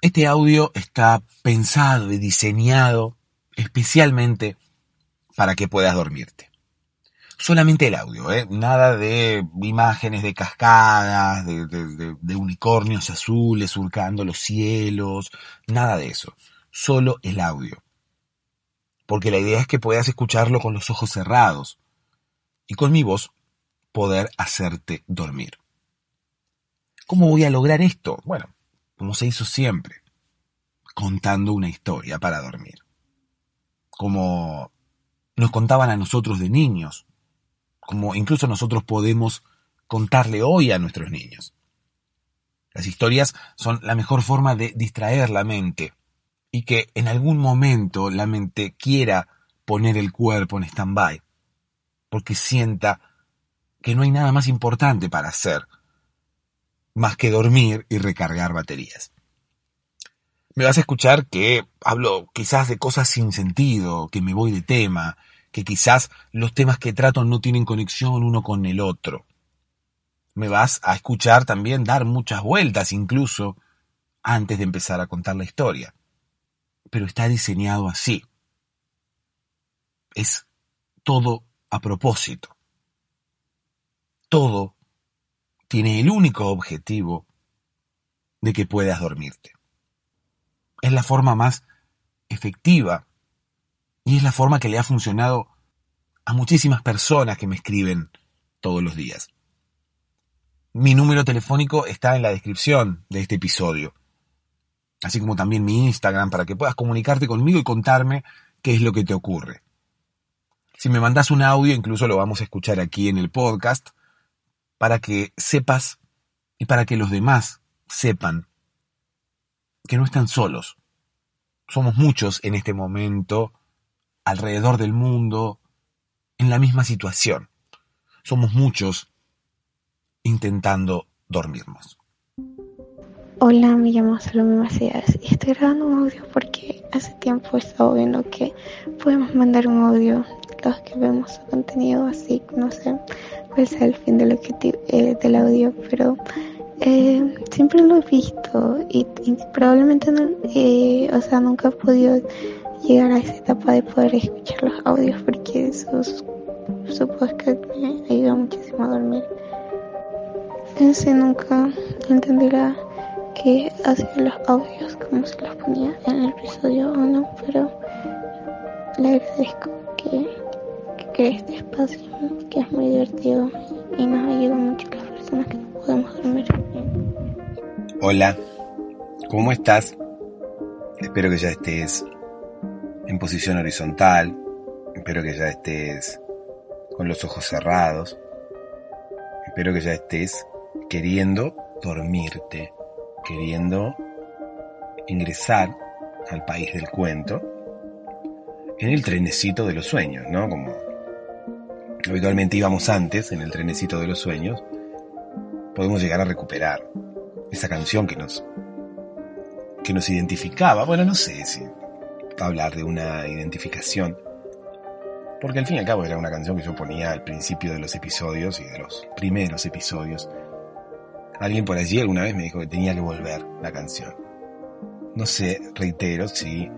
Este audio está pensado y diseñado especialmente para que puedas dormirte. Solamente el audio, ¿eh? nada de imágenes de cascadas, de, de- unicornios azules surcando los cielos, nada de eso. Solo el audio. Porque la idea es que puedas escucharlo con los ojos cerrados y con mi voz poder hacerte dormir. ¿Cómo voy a lograr esto? Bueno, como se hizo siempre, contando una historia para dormir. Como nos contaban a nosotros de niños, como incluso nosotros podemos contarle hoy a nuestros niños. Las historias son la mejor forma de distraer la mente y que en algún momento la mente quiera poner el cuerpo en stand-by, porque sienta que no hay nada más importante para hacer más que dormir y recargar baterías. Me vas a escuchar que hablo quizás de cosas sin sentido, que me voy de tema, que quizás los temas que trato no tienen conexión uno con el otro. Me vas a escuchar también dar muchas vueltas incluso antes de empezar a contar la historia. Pero está diseñado así. Es todo a propósito. Todo tiene el único objetivo de que puedas dormirte. Es la forma más efectiva y es la forma que le ha funcionado a muchísimas personas que me escriben todos los días. Mi número telefónico está en la descripción de este episodio, así como también mi Instagram para que puedas comunicarte conmigo y contarme qué es lo que te ocurre. Si me mandas un audio, incluso lo vamos a escuchar aquí en el podcast, para que sepas y para que los demás sepan que no están solos. Somos muchos en este momento, alrededor del mundo, en la misma situación. Somos muchos intentando dormirnos. Hola, me llamo Salomé Macías y estoy grabando un audio porque hace tiempo he estado viendo que podemos mandar un audio los que vemos su contenido así, no sé sea el fin del objetivo eh, del audio, pero eh, siempre lo he visto y, probablemente eh, o sea, nunca he podido llegar a esa etapa de poder escuchar los audios porque sus, su podcast me ayuda muchísimo a dormir. Ese nunca entenderá que hacía los audios como se los ponía en el episodio 1, pero le agradezco que, que este espacio, que es muy divertido y nos ayuda mucho a las personas que no podemos dormir. Hola, ¿cómo estás? Espero que ya estés en posición horizontal, espero que ya estés con los ojos cerrados, espero que ya estés queriendo dormirte, queriendo ingresar al país del cuento en el trenecito de los sueños, ¿no? Como habitualmente íbamos antes en el trenecito de los sueños, podemos llegar a recuperar esa canción que nos que nos identificaba. Bueno, no sé si hablar de una identificación, porque al fin y al cabo era una canción que yo ponía al principio de los episodios y de los primeros episodios. Alguien por allí alguna vez me dijo que tenía que volver la canción. No sé, reitero, si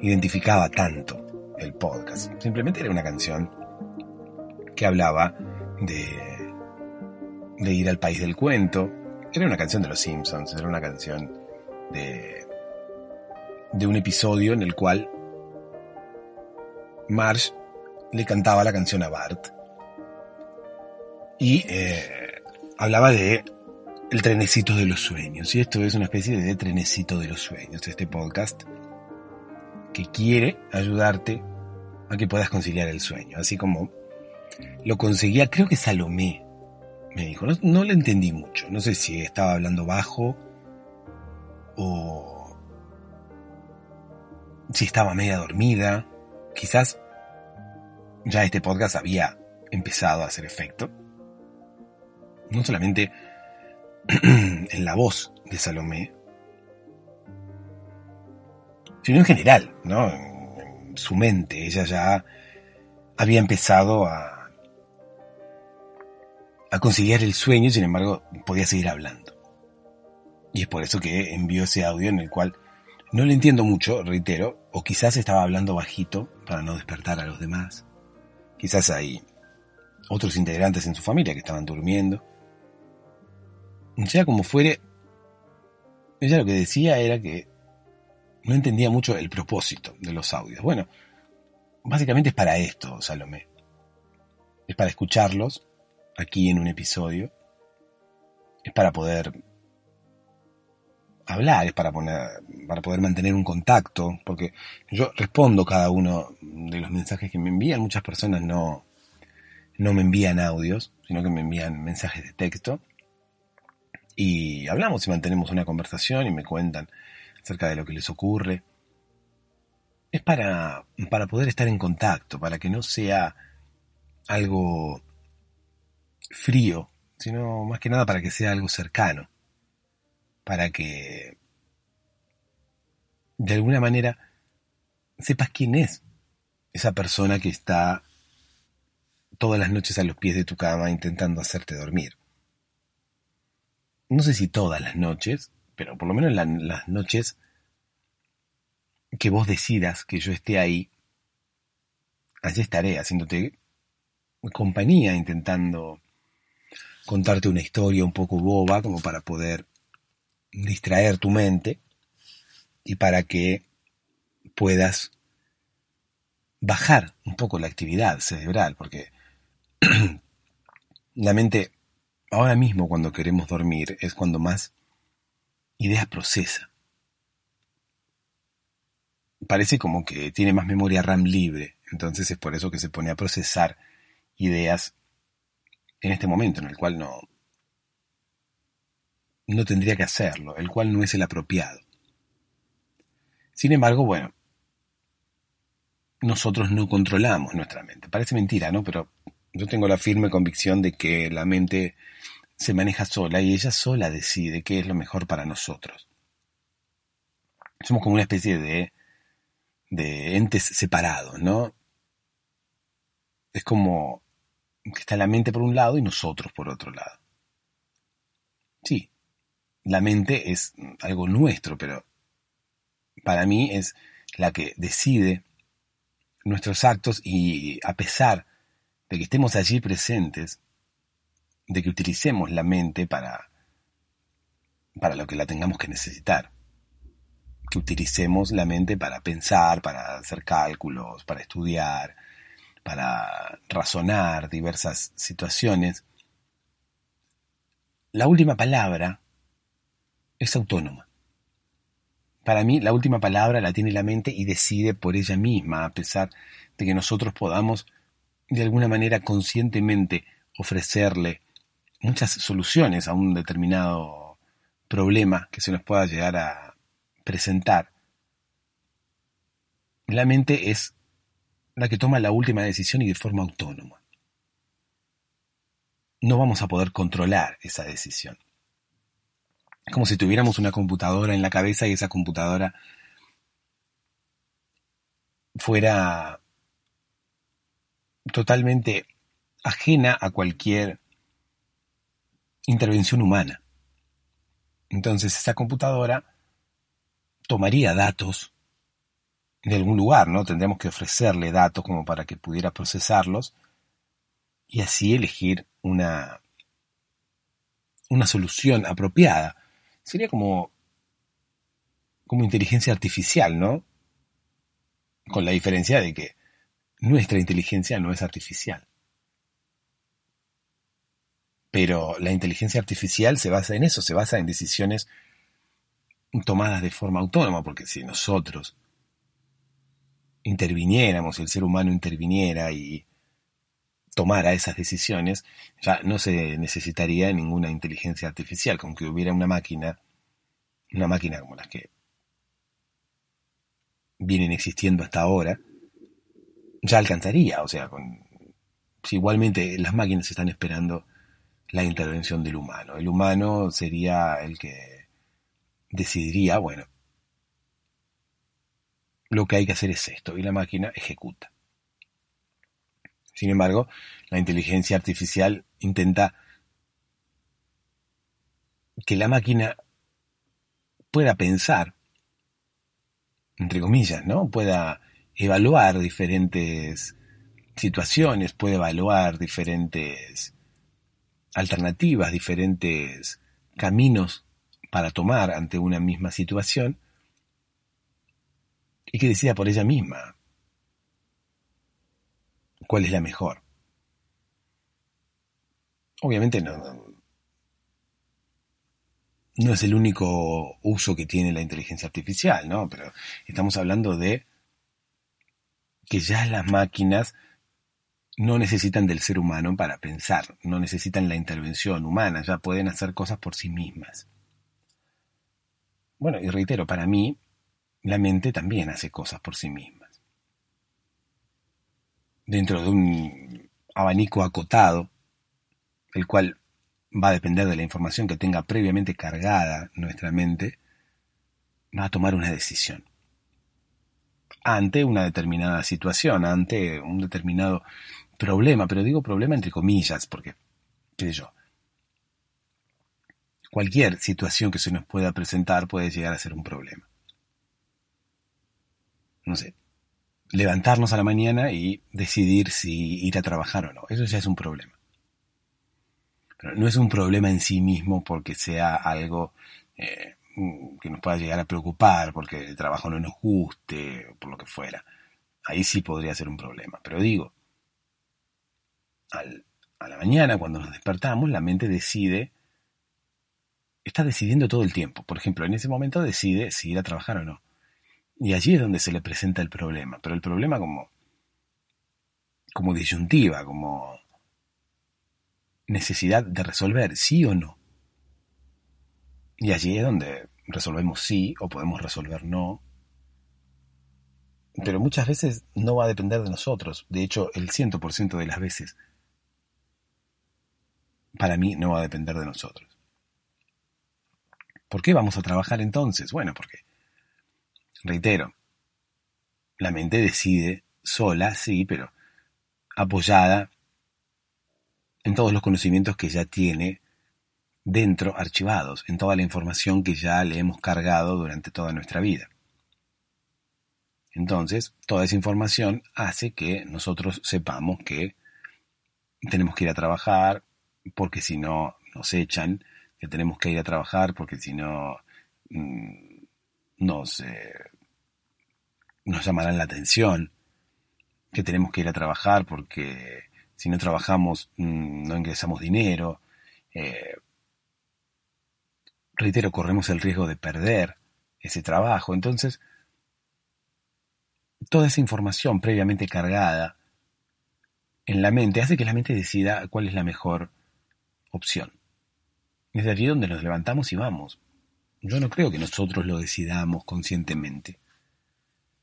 identificaba tanto el podcast. Simplemente era una canción que hablaba de, de ir al país del cuento. Era una canción de los Simpsons, era una canción de, de un episodio en el cual Marge le cantaba la canción a Bart. Y eh, hablaba de el trenecito de los sueños. Y esto es una especie de trenecito de los sueños, este podcast que quiere ayudarte a que puedas conciliar el sueño. Así como lo conseguía, creo que Salomé me dijo. No, no le entendí mucho. No sé si estaba hablando bajo si estaba media dormida, quizás ya este podcast había empezado a hacer efecto. No solamente en la voz de Salomé, sino en general, ¿no? En su mente, ella ya había empezado a, a conciliar el sueño sin embargo podía seguir hablando. Y es por eso que envió ese audio en el cual no le entiendo mucho, reitero, o quizás estaba hablando bajito para no despertar a los demás. Quizás hay otros integrantes en su familia que estaban durmiendo. Sea como fuere, ella lo que decía era que no entendía mucho el propósito de los audios. Bueno, básicamente es para esto, Salomé. Es para escucharlos aquí en un episodio. Es para poder hablar, es para, poner, para poder mantener un contacto, porque yo respondo cada uno de los mensajes que me envían. Muchas personas no, no me envían audios, sino que me envían mensajes de texto. Y hablamos y mantenemos una conversación y me cuentan acerca de lo que les ocurre. Es para, para poder estar en contacto, para que no sea algo frío, sino más que nada para que sea algo cercano para que de alguna manera sepas quién es esa persona que está todas las noches a los pies de tu cama intentando hacerte dormir. No sé si todas las noches, pero por lo menos las noches que vos decidas que yo esté ahí, allí estaré haciéndote compañía, intentando contarte una historia un poco boba como para poder distraer tu mente y para que puedas bajar un poco la actividad cerebral, porque la mente ahora mismo cuando queremos dormir es cuando más ideas procesa. Parece como que tiene más memoria RAM libre, entonces es por eso que se pone a procesar ideas en este momento en el cual no, no tendría que hacerlo, el cual no es el apropiado. Sin embargo, bueno, nosotros no controlamos nuestra mente. Parece mentira, ¿no? Pero yo tengo la firme convicción de que la mente se maneja sola y ella sola decide qué es lo mejor para nosotros. Somos como una especie de, de entes separados, ¿no? Es como que está la mente por un lado y nosotros por otro lado. Sí, la mente es algo nuestro, pero para mí es la que decide nuestros actos y a pesar de que estemos allí presentes, de que utilicemos la mente para, para lo que la tengamos que necesitar, que utilicemos la mente para pensar, para hacer cálculos, para estudiar, para razonar diversas situaciones, la última palabra es autónoma. Para mí, la última palabra la tiene la mente y decide por ella misma, a pesar de que nosotros podamos, de alguna manera, conscientemente ofrecerle muchas soluciones a un determinado problema que se nos pueda llegar a presentar. La mente es la que toma la última decisión y de forma autónoma. No vamos a poder controlar esa decisión como si tuviéramos una computadora en la cabeza y esa computadora fuera totalmente ajena a cualquier intervención humana. Entonces esa computadora tomaría datos de algún lugar, ¿no? Tendríamos que ofrecerle datos como para que pudiera procesarlos y así elegir una, una solución apropiada sería como, como inteligencia artificial, ¿no? Con la diferencia de que nuestra inteligencia no es artificial. Pero la inteligencia artificial se basa en eso, se basa en decisiones tomadas de forma autónoma, porque si nosotros interviniéramos, el ser humano interviniera y tomara esas decisiones, ya no se necesitaría ninguna inteligencia artificial, con que hubiera una máquina, una máquina como las que vienen existiendo hasta ahora, ya alcanzaría. O sea, con, si igualmente las máquinas están esperando la intervención del humano. El humano sería el que decidiría, bueno, lo que hay que hacer es esto, y la máquina ejecuta. Sin embargo, la inteligencia artificial intenta que la máquina pueda pensar, entre comillas, ¿no? Pueda evaluar diferentes situaciones, puede evaluar diferentes alternativas, diferentes caminos para tomar ante una misma situación y que decida por ella misma cuál es la mejor. Obviamente no, no es el único uso que tiene la inteligencia artificial, ¿no? Pero estamos hablando de que ya las máquinas no necesitan del ser humano para pensar, no necesitan la intervención humana, ya pueden hacer cosas por sí mismas. Bueno, y reitero, para mí, la mente también hace cosas por sí mismas. Dentro de un abanico acotado, el cual va a depender de la información que tenga previamente cargada nuestra mente, va a tomar una decisión ante una determinada situación, ante un determinado problema, pero digo problema entre comillas, porque, qué yo, cualquier situación que se nos pueda presentar puede llegar a ser un problema. No sé, levantarnos a la mañana y decidir si ir a trabajar o no, eso ya es un problema. Pero no es un problema en sí mismo porque sea algo eh, que nos pueda llegar a preocupar, porque el trabajo no nos guste, por lo que fuera. Ahí sí podría ser un problema. Pero digo, a la mañana, cuando nos despertamos, la mente decide, está decidiendo todo el tiempo. Por ejemplo, en ese momento decide si ir a trabajar o no. Y allí es donde se le presenta el problema. Pero el problema como, como disyuntiva, como necesidad de resolver sí o no. Y allí es donde resolvemos sí o podemos resolver no. Pero muchas veces no va a depender de nosotros. De hecho, el 100% de las veces para mí no va a depender de nosotros. ¿Por qué vamos a trabajar entonces? Bueno, porque, reitero, la mente decide sola, sí, pero apoyada en todos los conocimientos que ya tiene dentro archivados, en toda la información que ya le hemos cargado durante toda nuestra vida. Entonces, toda esa información hace que nosotros sepamos que tenemos que ir a trabajar, porque si no nos echan, que tenemos que ir a trabajar porque si no mm, nos, eh, nos llamarán la atención, que tenemos que ir a trabajar porque si no trabajamos mm, no ingresamos dinero. Eh, reitero, corremos el riesgo de perder ese trabajo. Entonces, toda esa información previamente cargada en la mente hace que la mente decida cuál es la mejor opción. Es de allí donde nos levantamos y vamos. Yo no creo que nosotros lo decidamos conscientemente.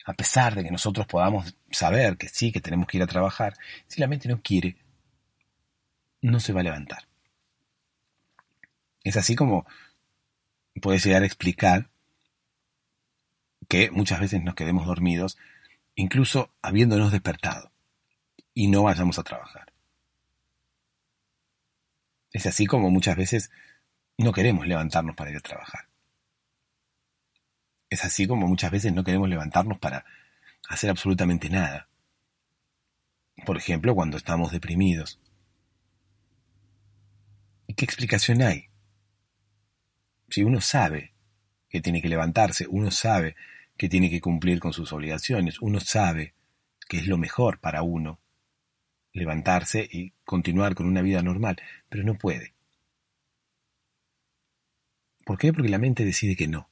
A pesar de que nosotros podamos saber que sí, que tenemos que ir a trabajar, si la mente no quiere, no se va a levantar. Es así como puede llegar a explicar que muchas veces nos quedemos dormidos, incluso habiéndonos despertado, y no vayamos a trabajar. Es así como muchas veces no queremos levantarnos para ir a trabajar. Es así como muchas veces no queremos levantarnos para hacer absolutamente nada. Por ejemplo, cuando estamos deprimidos. ¿Y qué explicación hay? Si uno sabe que tiene que levantarse, uno sabe que tiene que cumplir con sus obligaciones, uno sabe que es lo mejor para uno, levantarse y continuar con una vida normal, pero no puede. ¿Por qué? Porque la mente decide que no.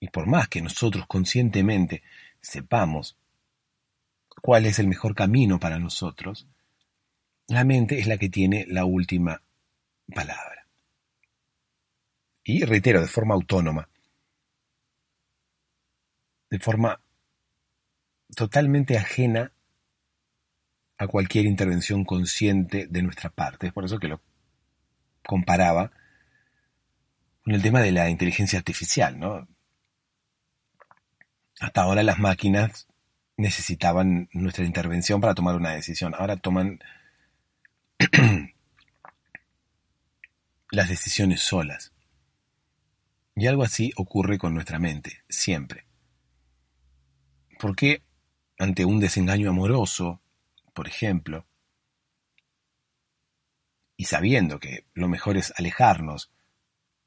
Y por más que nosotros conscientemente sepamos cuál es el mejor camino para nosotros, la mente es la que tiene la última palabra. Y reitero, de forma autónoma. de forma totalmente ajena a cualquier intervención consciente de nuestra parte. Es por eso que lo comparaba con el tema de la inteligencia artificial, ¿no? Hasta ahora las máquinas necesitaban nuestra intervención para tomar una decisión. Ahora toman las decisiones solas. Y algo así ocurre con nuestra mente, siempre. ¿Por qué ante un desengaño amoroso, por ejemplo, y sabiendo que lo mejor es alejarnos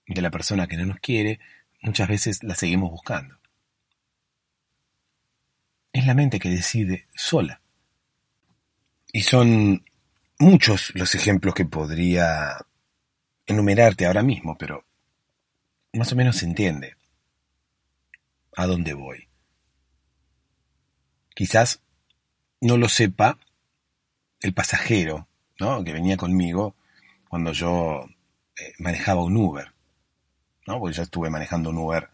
de la persona que no nos quiere, muchas veces la seguimos buscando? Es la mente que decide sola. Y son muchos los ejemplos que podría enumerarte ahora mismo, pero más o menos se entiende a dónde voy. Quizás no lo sepa el pasajero, ¿no? Que venía conmigo cuando yo eh, manejaba un Uber, ¿no? Porque yo estuve manejando un Uber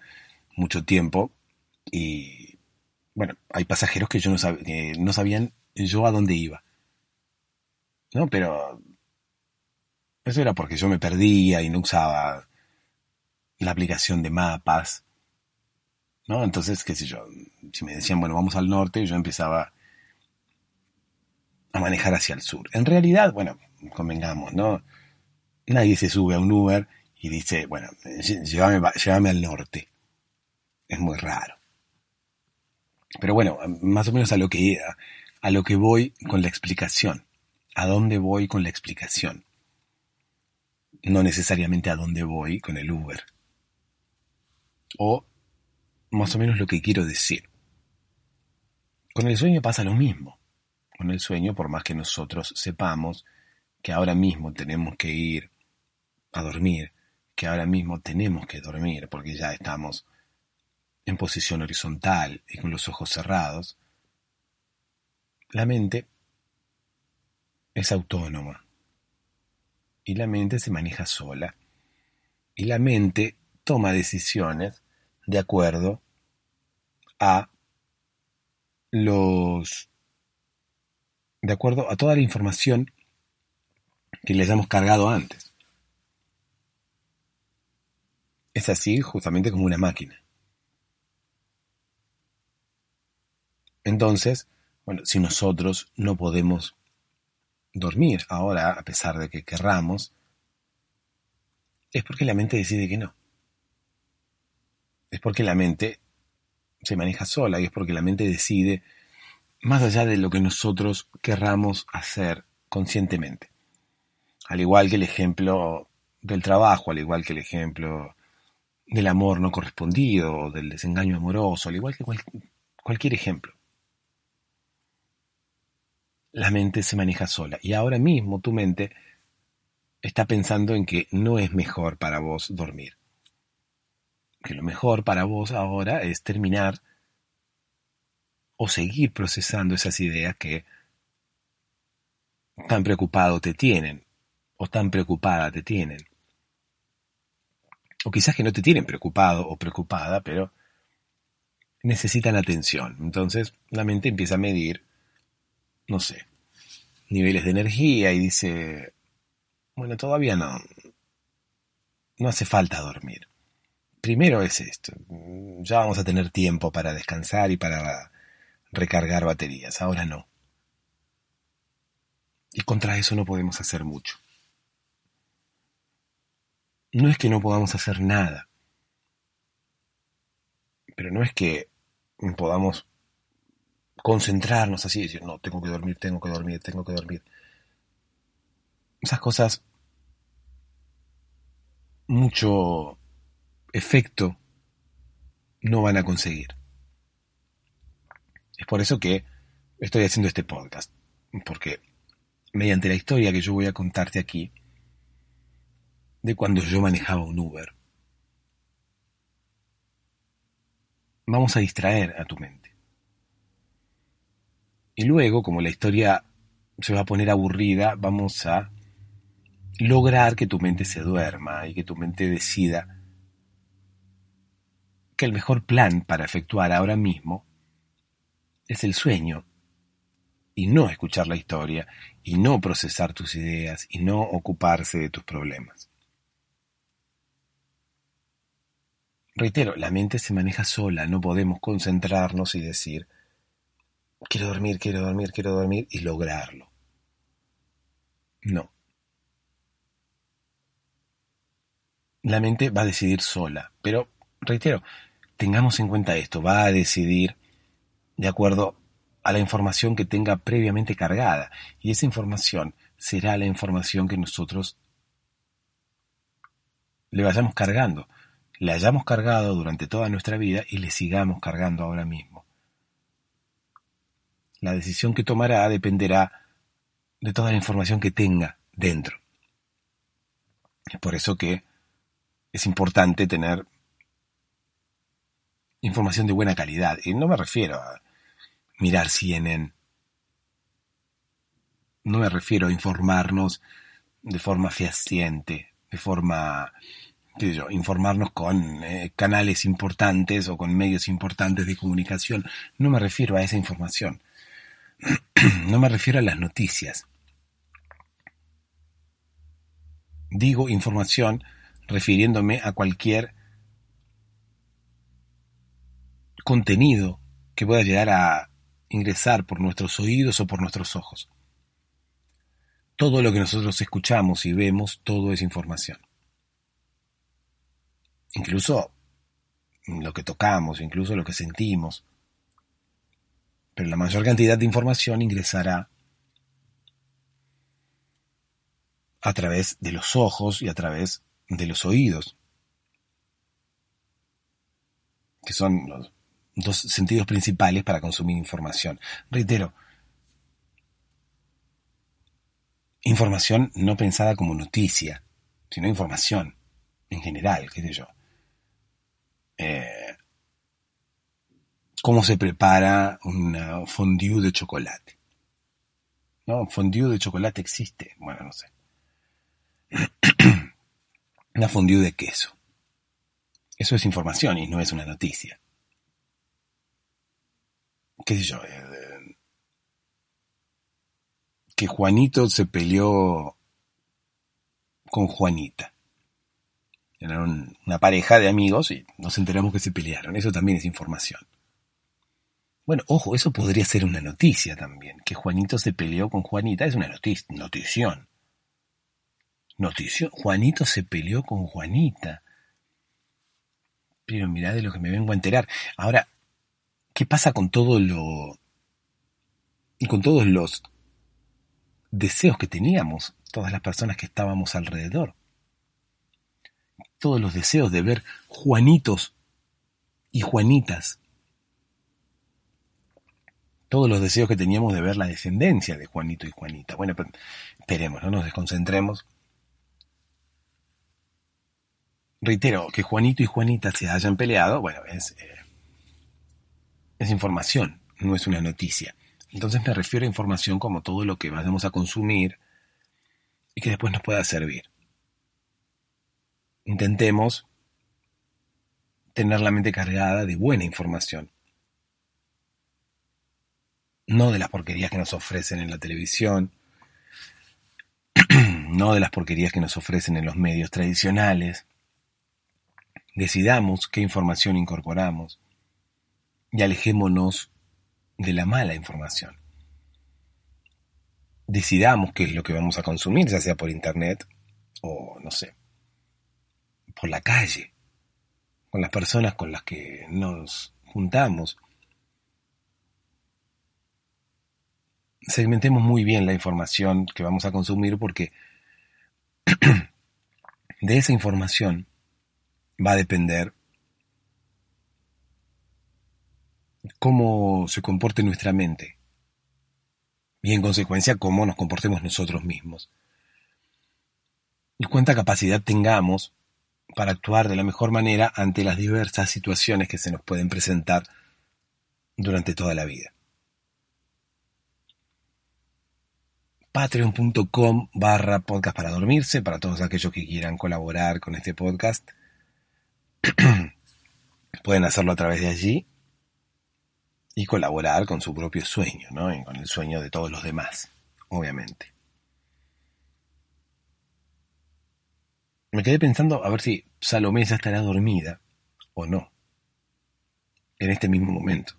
mucho tiempo y, bueno, hay pasajeros que yo no, que no sabían yo a dónde iba, ¿no? Pero eso era porque yo me perdía y no usaba la aplicación de mapas. ¿No? Entonces, qué sé yo, si me decían, bueno, vamos al norte, yo empezaba a manejar hacia el sur. En realidad, bueno, convengamos, ¿no? Nadie se sube a un Uber y dice, bueno, llévame, llévame al norte. Es muy raro. Pero bueno, más o menos a lo que a lo que voy con la explicación. ¿A dónde voy con la explicación? no necesariamente a dónde voy con el Uber. O más o menos lo que quiero decir. Con el sueño pasa lo mismo. Con el sueño, por más que nosotros sepamos que ahora mismo tenemos que ir a dormir, que ahora mismo tenemos que dormir porque ya estamos en posición horizontal y con los ojos cerrados, la mente es autónoma y la mente se maneja sola. Y la mente toma decisiones de acuerdo a los de acuerdo a toda la información que les hemos cargado antes. Es así justamente como una máquina. Entonces, bueno, si nosotros no podemos dormir ahora, a pesar de que querramos, es porque la mente decide que no. Es porque la mente se maneja sola y es porque la mente decide más allá de lo que nosotros querramos hacer conscientemente. Al igual que el ejemplo del trabajo, al igual que el ejemplo del amor no correspondido, del desengaño amoroso, al igual que cualquier ejemplo la mente se maneja sola. Y ahora mismo tu mente está pensando en que no es mejor para vos dormir. Que lo mejor para vos ahora es terminar o seguir procesando esas ideas que tan preocupado te tienen o tan preocupada te tienen. O quizás que no te tienen preocupado o preocupada, pero necesitan atención. Entonces la mente empieza a medir no sé, niveles de energía y dice, bueno, todavía no, no hace falta dormir. Primero es esto, ya vamos a tener tiempo para descansar y para recargar baterías, ahora no. Y contra eso no podemos hacer mucho. No es que no podamos hacer nada, pero no es que podamos concentrarnos así, decir, no, tengo que dormir, tengo que dormir, tengo que dormir. Esas cosas, mucho efecto no van a conseguir. Es por eso que estoy haciendo este podcast, porque mediante la historia que yo voy a contarte aquí, de cuando yo manejaba un Uber, vamos a distraer a tu mente. Y luego, como la historia se va a poner aburrida, vamos a lograr que tu mente se duerma y que tu mente decida que el mejor plan para efectuar ahora mismo es el sueño y no escuchar la historia y no procesar tus ideas y no ocuparse de tus problemas. Reitero, la mente se maneja sola, no podemos concentrarnos y decir, quiero dormir, quiero dormir, quiero dormir y lograrlo. No. La mente va a decidir sola, pero, reitero, tengamos en cuenta esto, va a decidir de acuerdo a la información que tenga previamente cargada, y esa información será la información que nosotros le vayamos cargando le hayamos cargado durante toda nuestra vida y le sigamos cargando ahora mismo. La decisión que tomará dependerá de toda la información que tenga dentro. Es por eso que es importante tener información de buena calidad. Y no me refiero a mirar CNN. No me refiero a informarnos de forma fehaciente, de forma informarnos con eh, canales importantes o con medios importantes de comunicación. No me refiero a esa información. No me refiero a las noticias. Digo información refiriéndome a cualquier contenido que pueda llegar a ingresar por nuestros oídos o por nuestros ojos. Todo lo que nosotros escuchamos y vemos, todo es información incluso lo que tocamos, incluso lo que sentimos. Pero la mayor cantidad de información ingresará a través de los ojos y a través de los oídos, que son los dos sentidos principales para consumir información. Reitero, información no pensada como noticia, sino información en general, qué sé yo. Eh, cómo se prepara una fondue de chocolate. ¿No? Fondue de chocolate existe. Bueno, no sé. una fondue de queso. Eso es información y no es una noticia. ¿Qué sé yo? Eh, que Juanito se peleó con Juanita. Eran una pareja de amigos y nos enteramos que se pelearon. Eso también es información. Bueno, ojo, eso podría ser una noticia también. Que Juanito se peleó con Juanita es una noticia, notición. Notición. Juanito se peleó con Juanita. Pero mirá de lo que me vengo a enterar. Ahora, ¿qué pasa con todo lo... y con todos los deseos que teníamos, todas las personas que estábamos alrededor? todos los deseos de ver Juanitos y Juanitas. Todos los deseos que teníamos de ver la descendencia de Juanito y Juanita. Bueno, esperemos, no nos desconcentremos. Reitero, que Juanito y Juanita se hayan peleado, bueno, es, eh, es información, no es una noticia. Entonces me refiero a información como todo lo que vayamos a consumir y que después nos pueda servir intentemos tener la mente cargada de buena información. No de las porquerías que nos ofrecen en la televisión, no de las porquerías que nos ofrecen en los medios tradicionales. Decidamos qué información incorporamos y alejémonos de la mala información. Decidamos qué es lo que vamos a consumir, ya sea por internet o, no sé, por la calle, con las personas con las que nos juntamos. Segmentemos muy bien la información que vamos a consumir porque de esa información va a depender cómo se comporte nuestra mente y en consecuencia cómo nos comportemos nosotros mismos y cuánta capacidad tengamos para actuar de la mejor manera ante las diversas situaciones que se nos pueden presentar durante toda la vida. Patreon.com barra podcast para dormirse, para todos aquellos que quieran colaborar con este podcast. pueden hacerlo a través de allí y colaborar con su propio sueño, ¿no? Y con el sueño de todos los demás, obviamente. Me quedé pensando a ver si Salomé ya estará dormida o no en este mismo momento.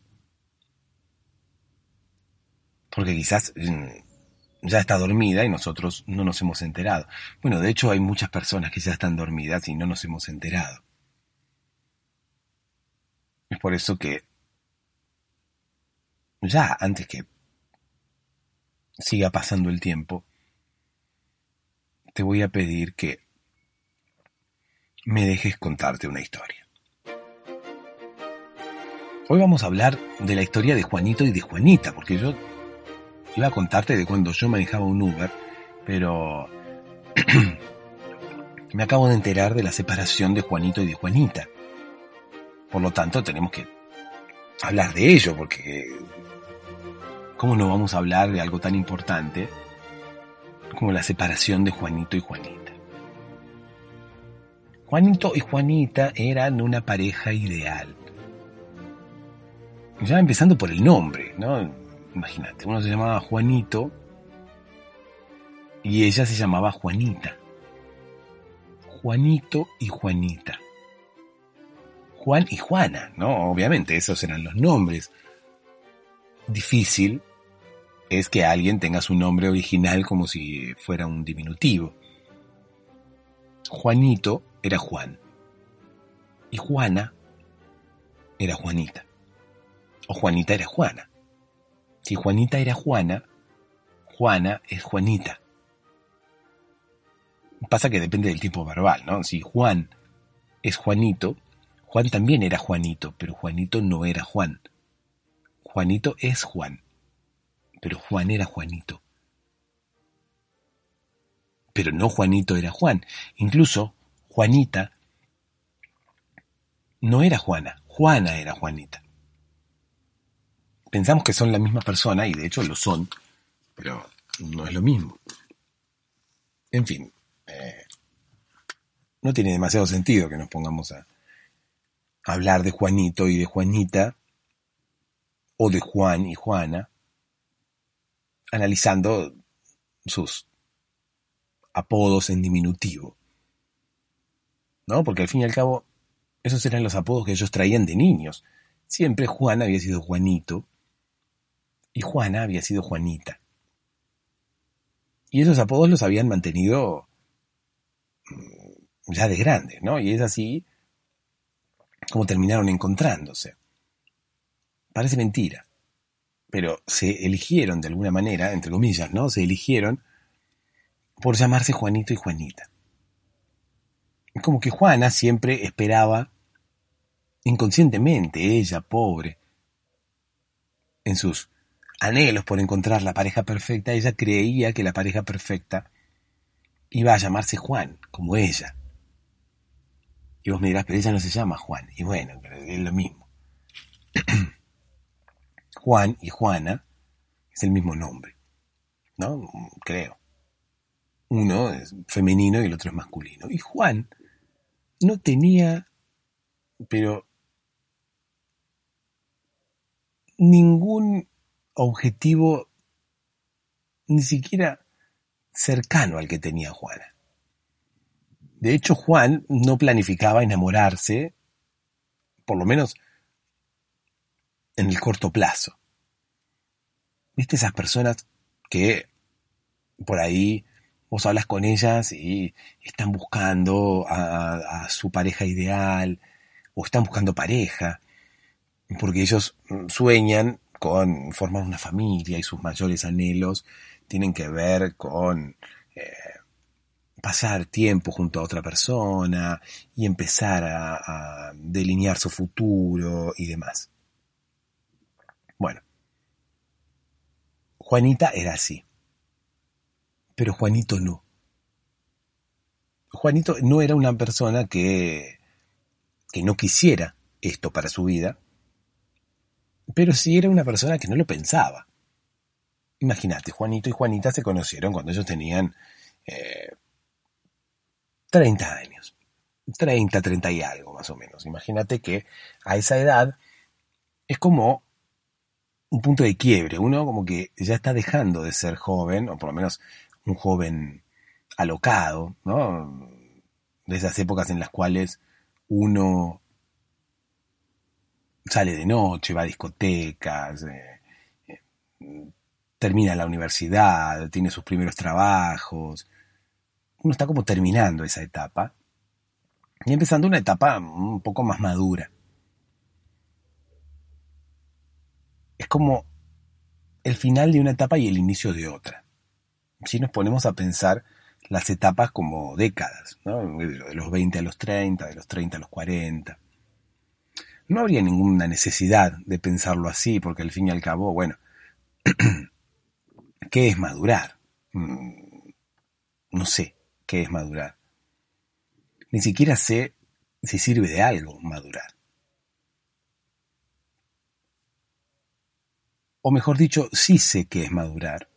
Porque quizás mm, ya está dormida y nosotros no nos hemos enterado. Bueno, de hecho hay muchas personas que ya están dormidas y no nos hemos enterado. Es por eso que ya antes que siga pasando el tiempo, te voy a pedir que me dejes contarte una historia. Hoy vamos a hablar de la historia de Juanito y de Juanita, porque yo iba a contarte de cuando yo manejaba un Uber, pero me acabo de enterar de la separación de Juanito y de Juanita. Por lo tanto, tenemos que hablar de ello, porque ¿cómo no vamos a hablar de algo tan importante como la separación de Juanito y Juanita? Juanito y Juanita eran una pareja ideal ya empezando por el nombre, ¿no? Imagínate, uno se llamaba Juanito y ella se llamaba Juanita. Juanito y Juanita. Juan y Juana, ¿no? Obviamente, esos eran los nombres. Difícil es que alguien tenga su nombre original como si fuera un diminutivo. Juanito era Juan y Juana era Juanita o Juanita era Juana. Si Juanita era Juana, Juana es Juanita. Pasa que depende del tipo verbal, ¿no? Si Juan es Juanito, Juan también era Juanito, pero Juanito no era Juan. Juanito es Juan, pero Juan era Juanito. Pero no Juanito era Juan. Incluso Juanita no era Juana, Juana era Juanita pensamos que son la misma persona, y de hecho lo son, pero no es lo mismo. En fin, eh, no tiene demasiado sentido que nos pongamos a, hablar de Juanito y de Juanita, o de Juan y Juana, analizando sus apodos en diminutivo. ¿No? Porque al fin y al cabo, esos eran los apodos que ellos traían de niños. Siempre Juan había sido Juanito, y Juana había sido Juanita. Y esos apodos los habían mantenido mm, ya de grandes, ¿no? Y es así como terminaron encontrándose. Parece mentira, pero se eligieron de alguna manera, entre comillas, ¿no? Se eligieron por llamarse Juanito y Juanita. Es como que Juana siempre esperaba inconscientemente, ella, pobre, en sus anhelos por encontrar la pareja perfecta, ella creía que la pareja perfecta iba a llamarse Juan, como ella. Y vos me dirás, pero ella no se llama Juan. Y bueno, es lo mismo. Juan y Juana es el mismo nombre, ¿no? Creo. Uno es femenino y el otro es masculino. Y Juan no tenía, pero ningún objetivo ni siquiera cercano al que tenía Juana. De hecho, Juan no planificaba enamorarse, por lo menos en el corto plazo. ¿Viste esas personas que por ahí vos hablas con ellas y están buscando a, a su pareja ideal o están buscando pareja? Porque ellos sueñan con formar una familia y sus mayores anhelos tienen que ver con eh, pasar tiempo junto a otra persona y empezar a, a delinear su futuro y demás. Bueno, Juanita era así, pero Juanito no. Juanito no era una persona que, que no quisiera esto para su vida, pero sí era una persona que no lo pensaba. Imagínate, Juanito y Juanita se conocieron cuando ellos tenían 30 eh, años. 30, 30 y algo más o menos. Imagínate que a esa edad es como un punto de quiebre. Uno como que ya está dejando de ser joven, o por lo menos un joven alocado, ¿no? De esas épocas en las cuales uno sale de noche, va a discotecas, eh, eh, termina la universidad, tiene sus primeros trabajos. Uno está como terminando esa etapa y empezando una etapa un poco más madura. Es como el final de una etapa y el inicio de otra. Si nos ponemos a pensar las etapas como décadas, ¿no? de los 20 a los 30, de los 30 a los 40. No habría ninguna necesidad de pensarlo así, porque al fin y al cabo, bueno, ¿qué es madurar? Mm, no sé qué es madurar. Ni siquiera sé si sirve de algo madurar. O mejor dicho, sí sé qué es madurar.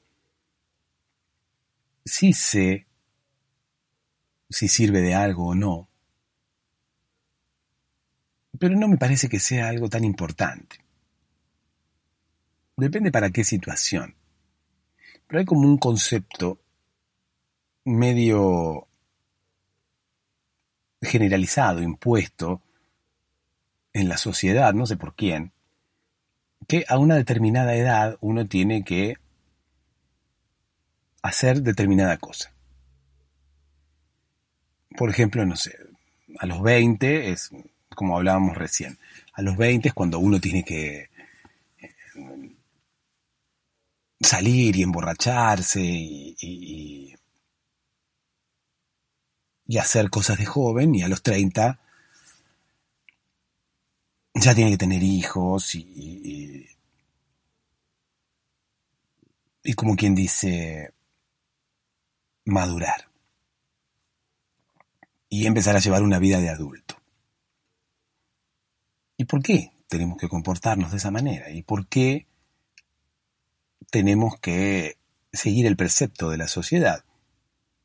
Sí sé si sirve de algo o no. Pero no me parece que sea algo tan importante. Depende para qué situación. Pero hay como un concepto medio generalizado, impuesto en la sociedad, no sé por quién, que a una determinada edad uno tiene que hacer determinada cosa. Por ejemplo, no sé, a los 20 es como hablábamos recién, a los 20 es cuando uno tiene que eh, salir y emborracharse y, hacer cosas de joven y a los 30 ya tiene que tener hijos y, y, como quien dice, madurar y empezar a llevar una vida de adulto. ¿Y por qué tenemos que comportarnos de esa manera? ¿Y por qué tenemos que seguir el precepto de la sociedad?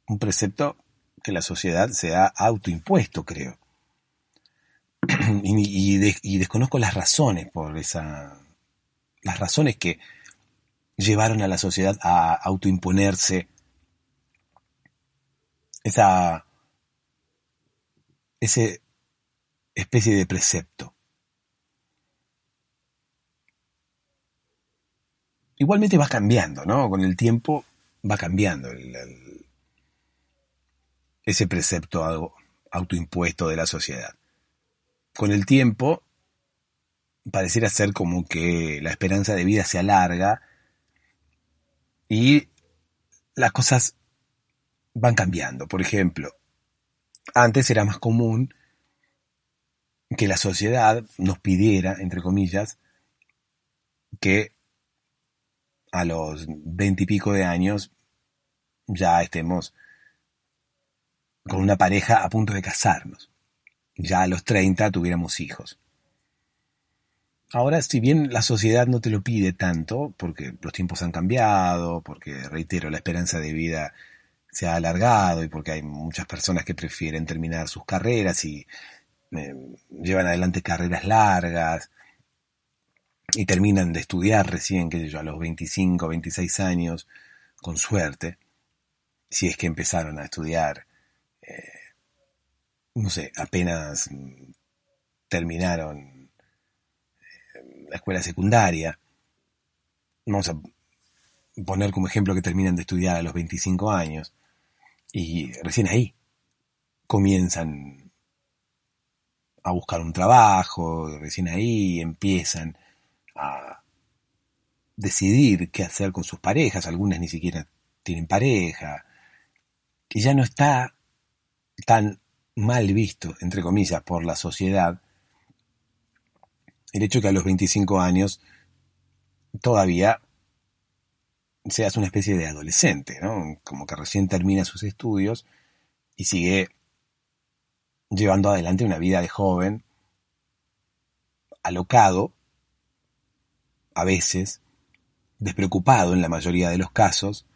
Un precepto que la sociedad se ha autoimpuesto, creo. y, desconozco las razones por esa. las razones que llevaron a la sociedad a autoimponerse esa. ese especie de precepto. Igualmente va cambiando, ¿no? Con el tiempo va cambiando ese precepto autoimpuesto de la sociedad. Con el tiempo, pareciera ser como que la esperanza de vida se alarga y las cosas van cambiando. Por ejemplo, antes era más común que la sociedad nos pidiera, entre comillas, que a los veintipico de años ya estemos con una pareja a punto de casarnos. Ya a los 30 tuviéramos hijos. Ahora, si bien la sociedad no te lo pide tanto, porque los tiempos han cambiado, porque, reitero, la esperanza de vida se ha alargado y porque hay muchas personas que prefieren terminar sus carreras y eh, llevan adelante carreras largas y terminan de estudiar recién, qué sé yo, a los 25, 26 años, con suerte, si es que empezaron a estudiar eh, no sé, apenas terminaron eh, la escuela secundaria. Vamos a poner como ejemplo que terminan de estudiar a los 25 años y recién ahí comienzan a buscar un trabajo, recién ahí empiezan a decidir qué hacer con sus parejas, algunas ni siquiera tienen pareja, y ya no está tan mal visto, entre comillas, por la sociedad, el hecho que a los 25 años todavía seas una especie de adolescente, ¿no? Como que recién termina sus estudios y sigue llevando adelante una vida de joven, alocado, a veces, despreocupado en la mayoría de los casos,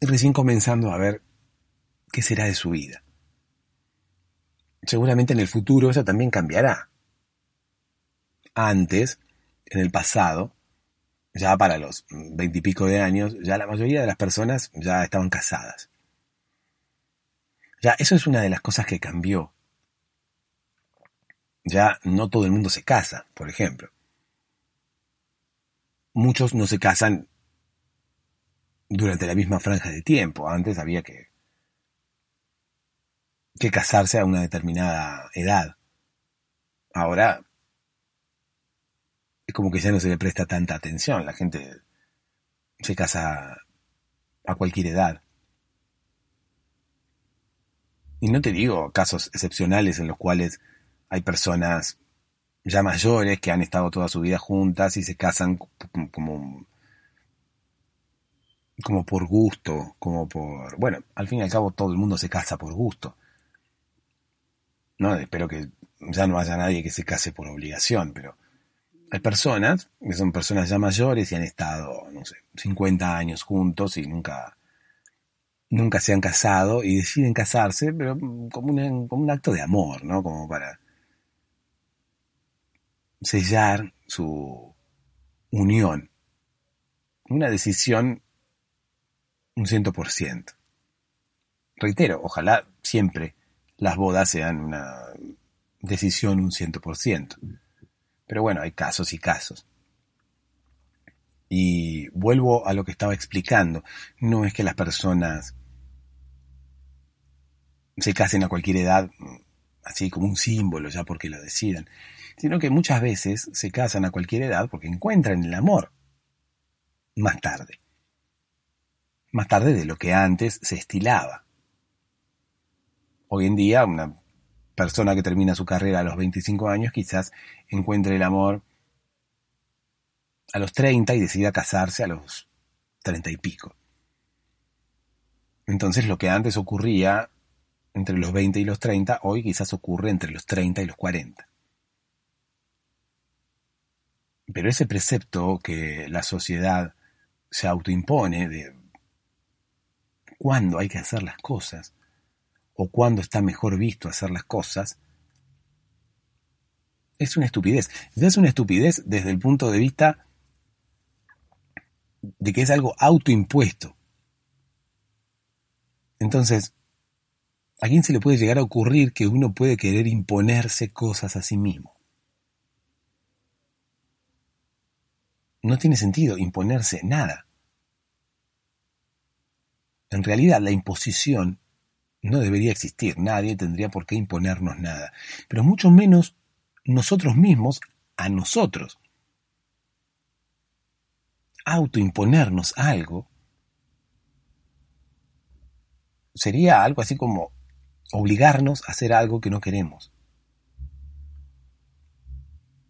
y recién comenzando a ver qué será de su vida. seguramente en el futuro eso también cambiará. Antes, en el pasado, ya para los veintipico de años, ya la mayoría de las personas ya estaban casadas. Ya, eso es una de las cosas que cambió. Ya no todo el mundo se casa, por ejemplo. Muchos no se casan durante la misma franja de tiempo. Antes había que, casarse a una determinada edad. Ahora es como que ya no se le presta tanta atención. La gente se casa a cualquier edad. Y no te digo casos excepcionales en los cuales hay personas ya mayores que han estado toda su vida juntas y se casan como como por gusto, como por... Bueno, al fin y al cabo todo el mundo se casa por gusto. No, espero que ya no haya nadie que se case por obligación, pero hay personas que son personas ya mayores y han estado, no sé, 50 años juntos y nunca nunca se han casado y deciden casarse, pero como un, como un acto de amor, ¿no? Como para sellar su unión. Una decisión un ciento por ciento. Reitero, ojalá siempre las bodas sean una decisión un ciento por ciento. Pero bueno, hay casos y casos. Y vuelvo a lo que estaba explicando. No es que las personas se casen a cualquier edad, así como un símbolo, ya porque lo decidan, sino que muchas veces se casan a cualquier edad porque encuentran el amor más tarde más tarde de lo que antes se estilaba. Hoy en día, una persona que termina su carrera a los 25 años quizás encuentre el amor a los 30 y decida casarse a los 30 y pico. Entonces lo que antes ocurría entre los 20 y los 30, hoy quizás ocurre entre los 30 y los 40. Pero ese precepto que la sociedad se autoimpone de cuándo hay que hacer las cosas o cuándo está mejor visto hacer las cosas, es una estupidez. Es una estupidez desde el punto de vista de que es algo autoimpuesto. Entonces, ¿a quién se le puede llegar a ocurrir que uno puede querer imponerse cosas a sí mismo? No tiene sentido imponerse nada. En realidad, la imposición no debería existir, nadie tendría por qué imponernos nada, pero mucho menos nosotros mismos a nosotros. Autoimponernos algo sería algo así como obligarnos a hacer algo que no queremos.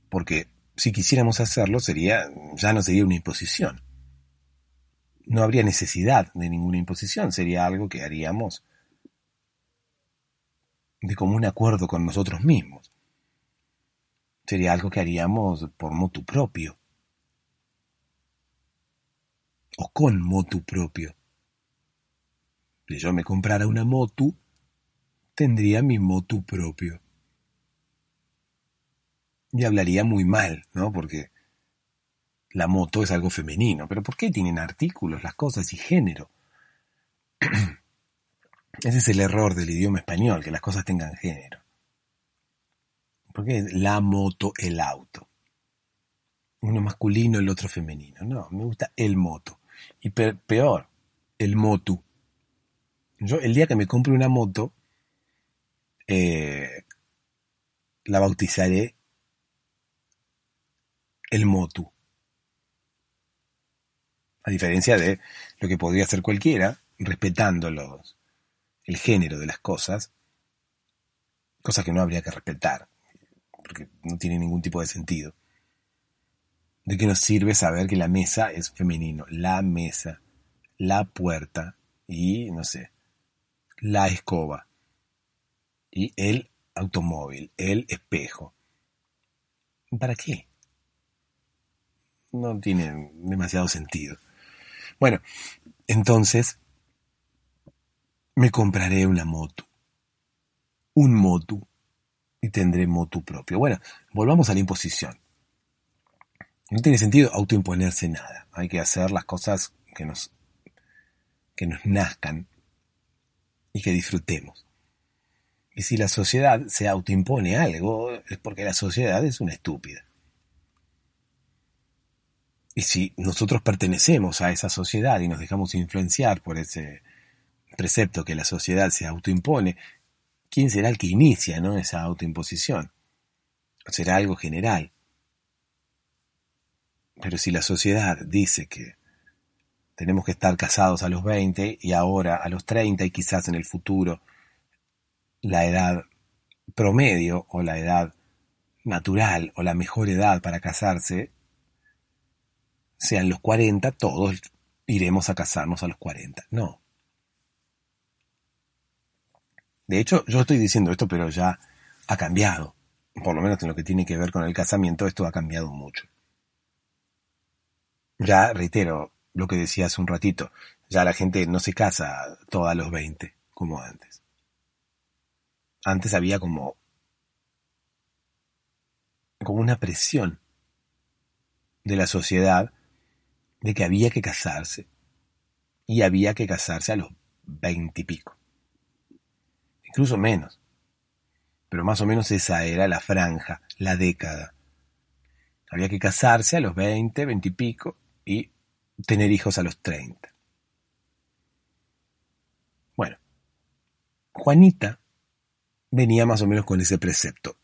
Porque si quisiéramos hacerlo sería ya no sería una imposición no habría necesidad de ninguna imposición, sería algo que haríamos de común acuerdo con nosotros mismos. Sería algo que haríamos por motu propio. O con motu propio. Si yo me comprara una motu, tendría mi motu propio. Y hablaría muy mal, ¿no? Porque la moto es algo femenino, pero ¿por qué tienen artículos las cosas y género? Ese es el error del idioma español, que las cosas tengan género. ¿Por qué es la moto, el auto? Uno masculino, el otro femenino. No, me gusta el moto. Y peor, el motu. Yo el día que me compre una moto, eh, la bautizaré el motu. A diferencia de lo que podría hacer cualquiera, respetando los, el género de las cosas, cosas que no habría que respetar, porque no tiene ningún tipo de sentido. ¿De qué nos sirve saber que la mesa es femenino? La mesa, la puerta y, no sé, la escoba y el automóvil, el espejo. ¿Para qué? No tiene demasiado sentido. Bueno, entonces me compraré una moto. Un moto. y tendré motu propio. Bueno, volvamos a la imposición. No tiene sentido autoimponerse nada. Hay que hacer las cosas que nos, que nos nazcan y que disfrutemos. Y si la sociedad se autoimpone algo, es porque la sociedad es una estúpida. Y si nosotros pertenecemos a esa sociedad y nos dejamos influenciar por ese precepto que la sociedad se autoimpone, ¿quién será el que inicia ¿no? esa autoimposición? será algo general? Pero si la sociedad dice que tenemos que estar casados a los 20 y ahora a los 30 y quizás en el futuro la edad promedio o la edad natural o la mejor edad para casarse sean los 40, todos iremos a casarnos a los 40. No. De hecho, yo estoy diciendo esto, pero ya ha cambiado. Por lo menos en lo que tiene que ver con el casamiento, esto ha cambiado mucho. Ya reitero lo que decía hace un ratito, ya la gente no se casa toda a los 20, como antes. Antes había como, como una presión de la sociedad de que había que casarse. Y había que casarse a los veinte y pico. Incluso menos. Pero más o menos esa era la franja, la década. Había que casarse a los veinte, veinte y pico y tener hijos a los treinta. Bueno, Juanita venía más o menos con ese precepto.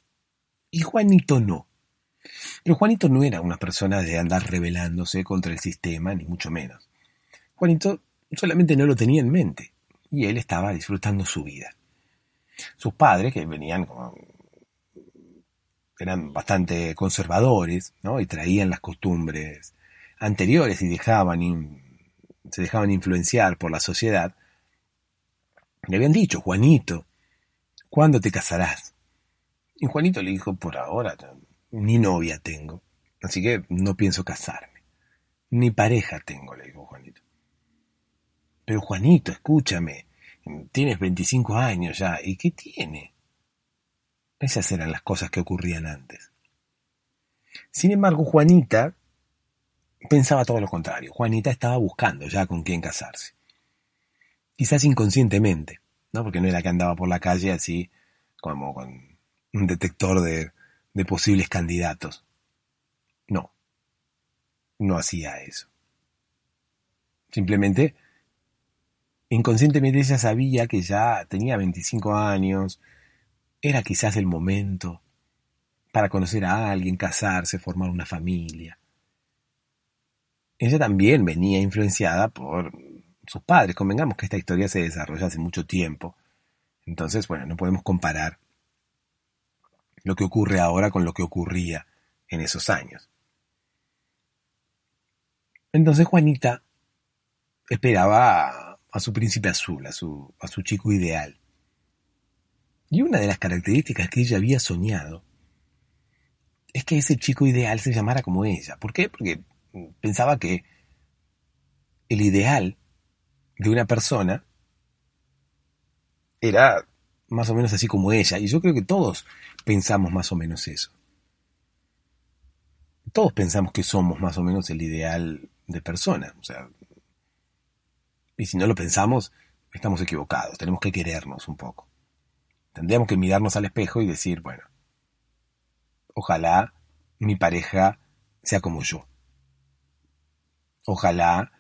Y Juanito no. Pero Juanito no era una persona de andar rebelándose contra el sistema, ni mucho menos. Juanito solamente no lo tenía en mente, y él estaba disfrutando su vida. Sus padres, que venían como eran bastante conservadores, ¿no? Y traían las costumbres anteriores y dejaban se dejaban influenciar por la sociedad. Le habían dicho, Juanito, ¿Cuándo te casarás? Y Juanito le dijo, por ahora, ni novia tengo, así que no pienso casarme. Ni pareja tengo, le dijo Juanito. Pero Juanito, escúchame, tienes 25 años ya, ¿y qué tiene? Esas eran las cosas que ocurrían antes. Sin embargo, Juanita pensaba todo lo contrario. Juanita estaba buscando ya con quién casarse. Quizás inconscientemente. ¿no? Porque no era que andaba por la calle así como con un detector de, de posibles candidatos. No, no hacía eso. Simplemente, inconscientemente ella sabía que ya tenía 25 años, era quizás el momento para conocer a alguien, casarse, formar una familia. Ella también venía influenciada por sus padres. Convengamos que esta historia se desarrolla hace mucho tiempo. Entonces, bueno, no podemos comparar lo que ocurre ahora con lo que ocurría en esos años. Entonces Juanita esperaba a, su príncipe azul, a su, a su chico ideal. Y una de las características que ella había soñado es que ese chico ideal se llamara como ella. ¿Por qué? Porque pensaba que el ideal de una persona era más o menos así como ella. Y yo creo que todos pensamos más o menos eso. Todos pensamos que somos más o menos el ideal de persona. O sea, y si no lo pensamos, estamos equivocados. Tenemos que querernos un poco. Tendríamos que mirarnos al espejo y decir, bueno, ojalá mi pareja sea como yo. Ojalá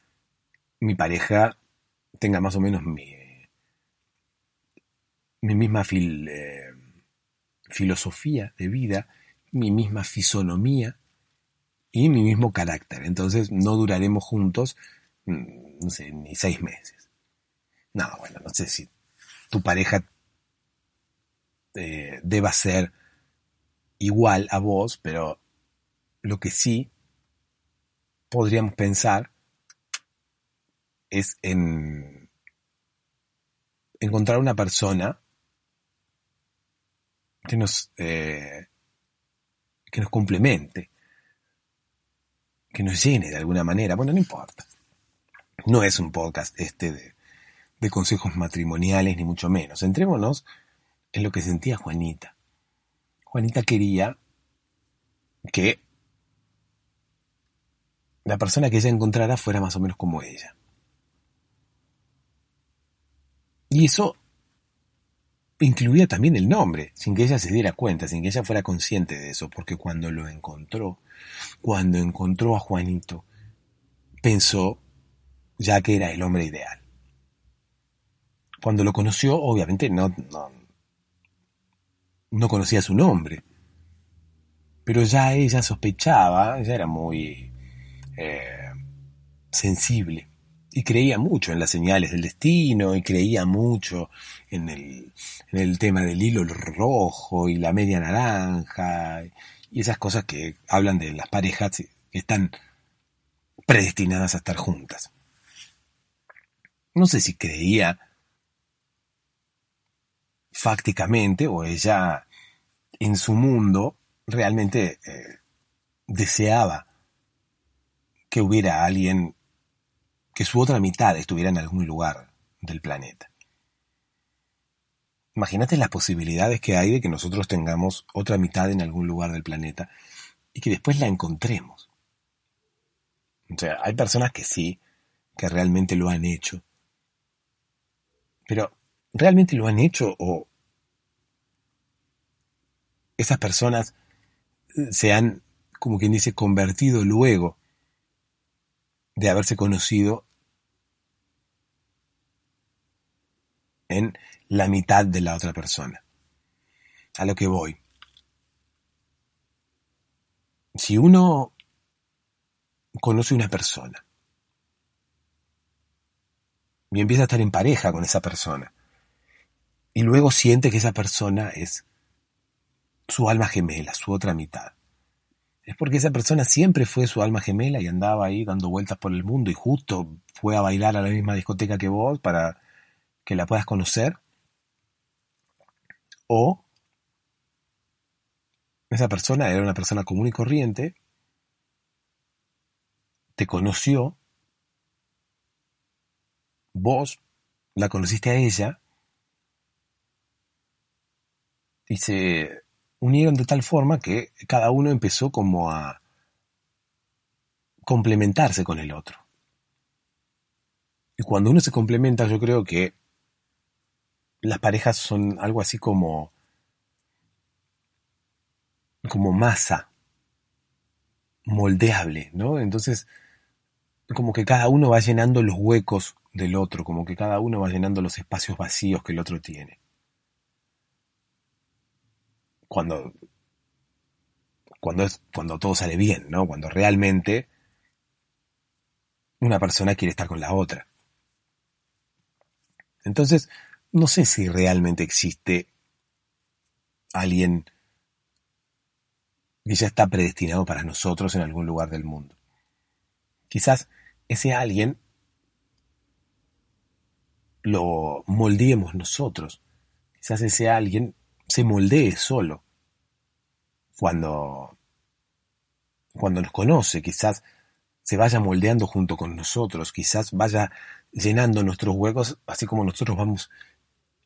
mi pareja tenga más o menos mi, mi misma eh, filosofía de vida, mi misma fisonomía y mi mismo carácter. Entonces no duraremos juntos, mm, no sé, ni seis meses. No, bueno, no sé si tu pareja eh, deba ser igual a vos, pero lo que sí podríamos pensar es en encontrar una persona que nos, eh, que nos complemente, que nos llene de alguna manera. Bueno, no importa. No es un podcast este de, de consejos matrimoniales, ni mucho menos. Entrémonos en lo que sentía Juanita. Juanita quería que la persona que ella encontrara fuera más o menos como ella. Y eso incluía también el nombre, sin que ella se diera cuenta, sin que ella fuera consciente de eso, porque cuando lo encontró, cuando encontró a Juanito, pensó ya que era el hombre ideal. Cuando lo conoció, obviamente no, no, no conocía su nombre, pero ya ella sospechaba, ella era muy eh, sensible y creía mucho en las señales del destino y creía mucho en el, en el tema del hilo rojo y la media naranja y esas cosas que hablan de las parejas que están predestinadas a estar juntas. No sé si creía fácticamente o ella en su mundo realmente eh, deseaba que hubiera alguien, que su otra mitad estuviera en algún lugar del planeta. Imagínate las posibilidades que hay de que nosotros tengamos otra mitad en algún lugar del planeta y que después la encontremos. O sea, hay personas que sí, que realmente lo han hecho. Pero, ¿realmente lo han hecho o esas personas se han, como quien dice, convertido luego de haberse conocido en la mitad de la otra persona. A lo que voy. Si uno conoce una persona y empieza a estar en pareja con esa persona y luego siente que esa persona es su alma gemela, su otra mitad. Es porque esa persona siempre fue su alma gemela y andaba ahí dando vueltas por el mundo y justo fue a bailar a la misma discoteca que vos para que la puedas conocer. O esa persona era una persona común y corriente, te conoció, vos la conociste a ella y se unieron de tal forma que cada uno empezó como a complementarse con el otro. Y cuando uno se complementa, yo creo que las parejas son algo así como como masa moldeable, ¿no? Entonces, como que cada uno va llenando los huecos del otro, como que cada uno va llenando los espacios vacíos que el otro tiene cuando, cuando, es, cuando todo sale bien, ¿no? Cuando realmente una persona quiere estar con la otra. Entonces, no sé si realmente existe alguien que ya está predestinado para nosotros en algún lugar del mundo. Quizás ese alguien lo moldeemos nosotros. Quizás ese alguien se moldee solo cuando, cuando nos conoce, quizás se vaya moldeando junto con nosotros, quizás vaya llenando nuestros huecos, así como nosotros vamos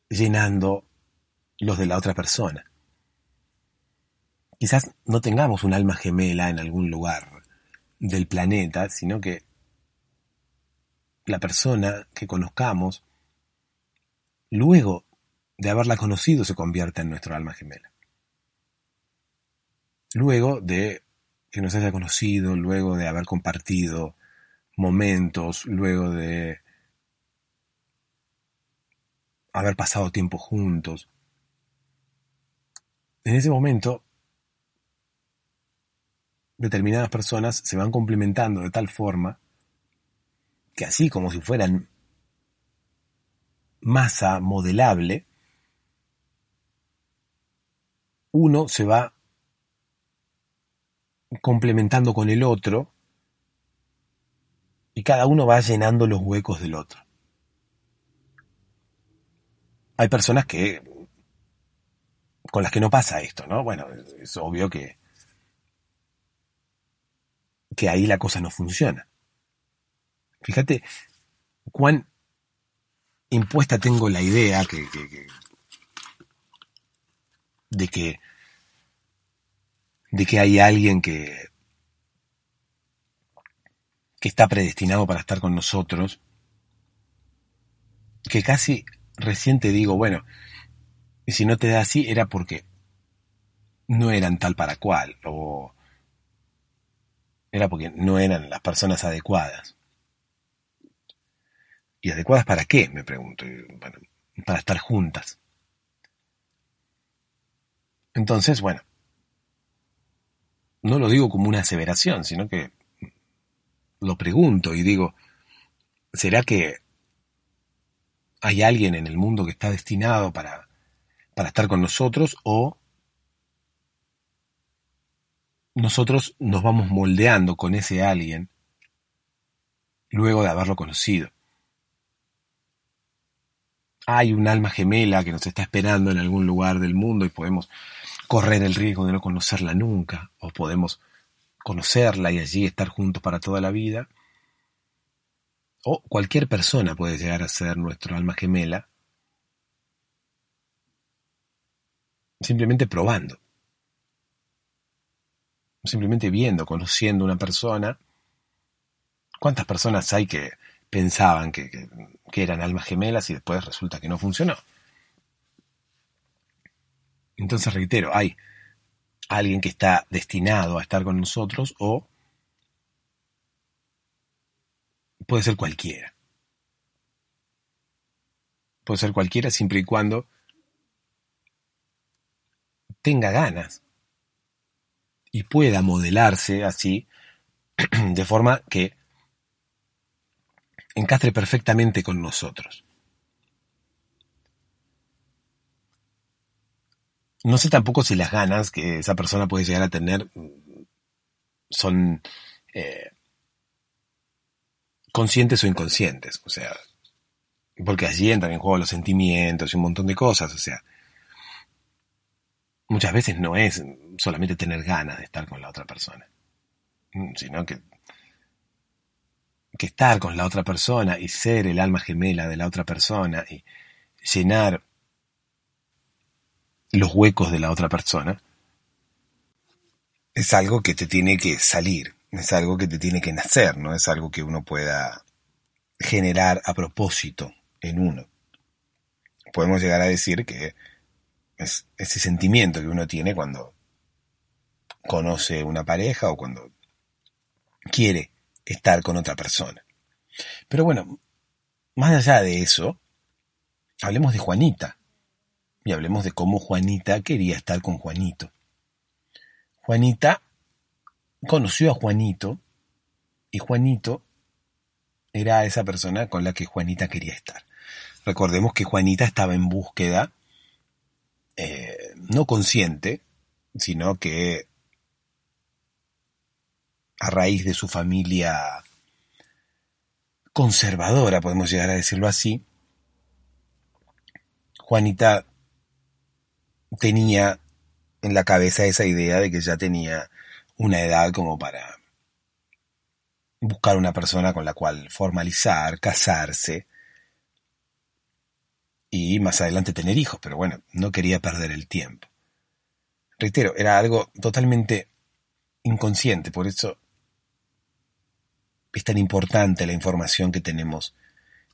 llenando los de la otra persona. Quizás no tengamos un alma gemela en algún lugar del planeta, sino que la persona que conozcamos, luego de haberla conocido, se convierta en nuestro alma gemela luego de que nos haya conocido, luego de haber compartido momentos, luego de haber pasado tiempo juntos. En ese momento, determinadas personas se van complementando de tal forma que así como si fueran masa modelable, uno se va complementando con el otro y cada uno va llenando los huecos del otro. Hay personas que con las que no pasa esto, ¿no? Bueno, es obvio que que ahí la cosa no funciona. Fíjate cuán impuesta tengo la idea que, de que de que hay alguien que, que está predestinado para estar con nosotros, que casi recién te digo, bueno, y si no te da así era porque no eran tal para cual, o era porque no eran las personas adecuadas. ¿Y adecuadas para qué? Me pregunto. Para estar juntas. Entonces, bueno, no lo digo como una aseveración, sino que lo pregunto y digo, ¿será que hay alguien en el mundo que está destinado para, para estar con nosotros o nosotros nos vamos moldeando con ese alguien luego de haberlo conocido? Hay un alma gemela que nos está esperando en algún lugar del mundo y podemos correr el riesgo de no conocerla nunca, o podemos conocerla y allí estar juntos para toda la vida. O cualquier persona puede llegar a ser nuestro alma gemela, simplemente probando, simplemente viendo, conociendo una persona. ¿Cuántas personas hay que pensaban que, que, que eran almas gemelas y después resulta que no funcionó? Entonces reitero, hay alguien que está destinado a estar con nosotros o puede ser cualquiera. Puede ser cualquiera siempre y cuando tenga ganas y pueda modelarse así de forma que encastre perfectamente con nosotros. No sé tampoco si las ganas que esa persona puede llegar a tener son eh, conscientes o inconscientes. O sea, porque allí entran en juego los sentimientos y un montón de cosas. O sea, muchas veces no es solamente tener ganas de estar con la otra persona, sino que, que estar con la otra persona y ser el alma gemela de la otra persona y llenar los huecos de la otra persona, es algo que te tiene que salir, es algo que te tiene que nacer, no es algo que uno pueda generar a propósito en uno. Podemos llegar a decir que es ese sentimiento que uno tiene cuando conoce una pareja o cuando quiere estar con otra persona. Pero bueno, más allá de eso, hablemos de Juanita y hablemos de cómo Juanita quería estar con Juanito. Juanita conoció a Juanito y Juanito era esa persona con la que Juanita quería estar. Recordemos que Juanita estaba en búsqueda, eh, no consciente, sino que a raíz de su familia conservadora, podemos llegar a decirlo así, Juanita tenía en la cabeza esa idea de que ya tenía una edad como para buscar una persona con la cual formalizar, casarse y más adelante tener hijos, pero bueno, no quería perder el tiempo. Reitero, era algo totalmente inconsciente, por eso es tan importante la información que tenemos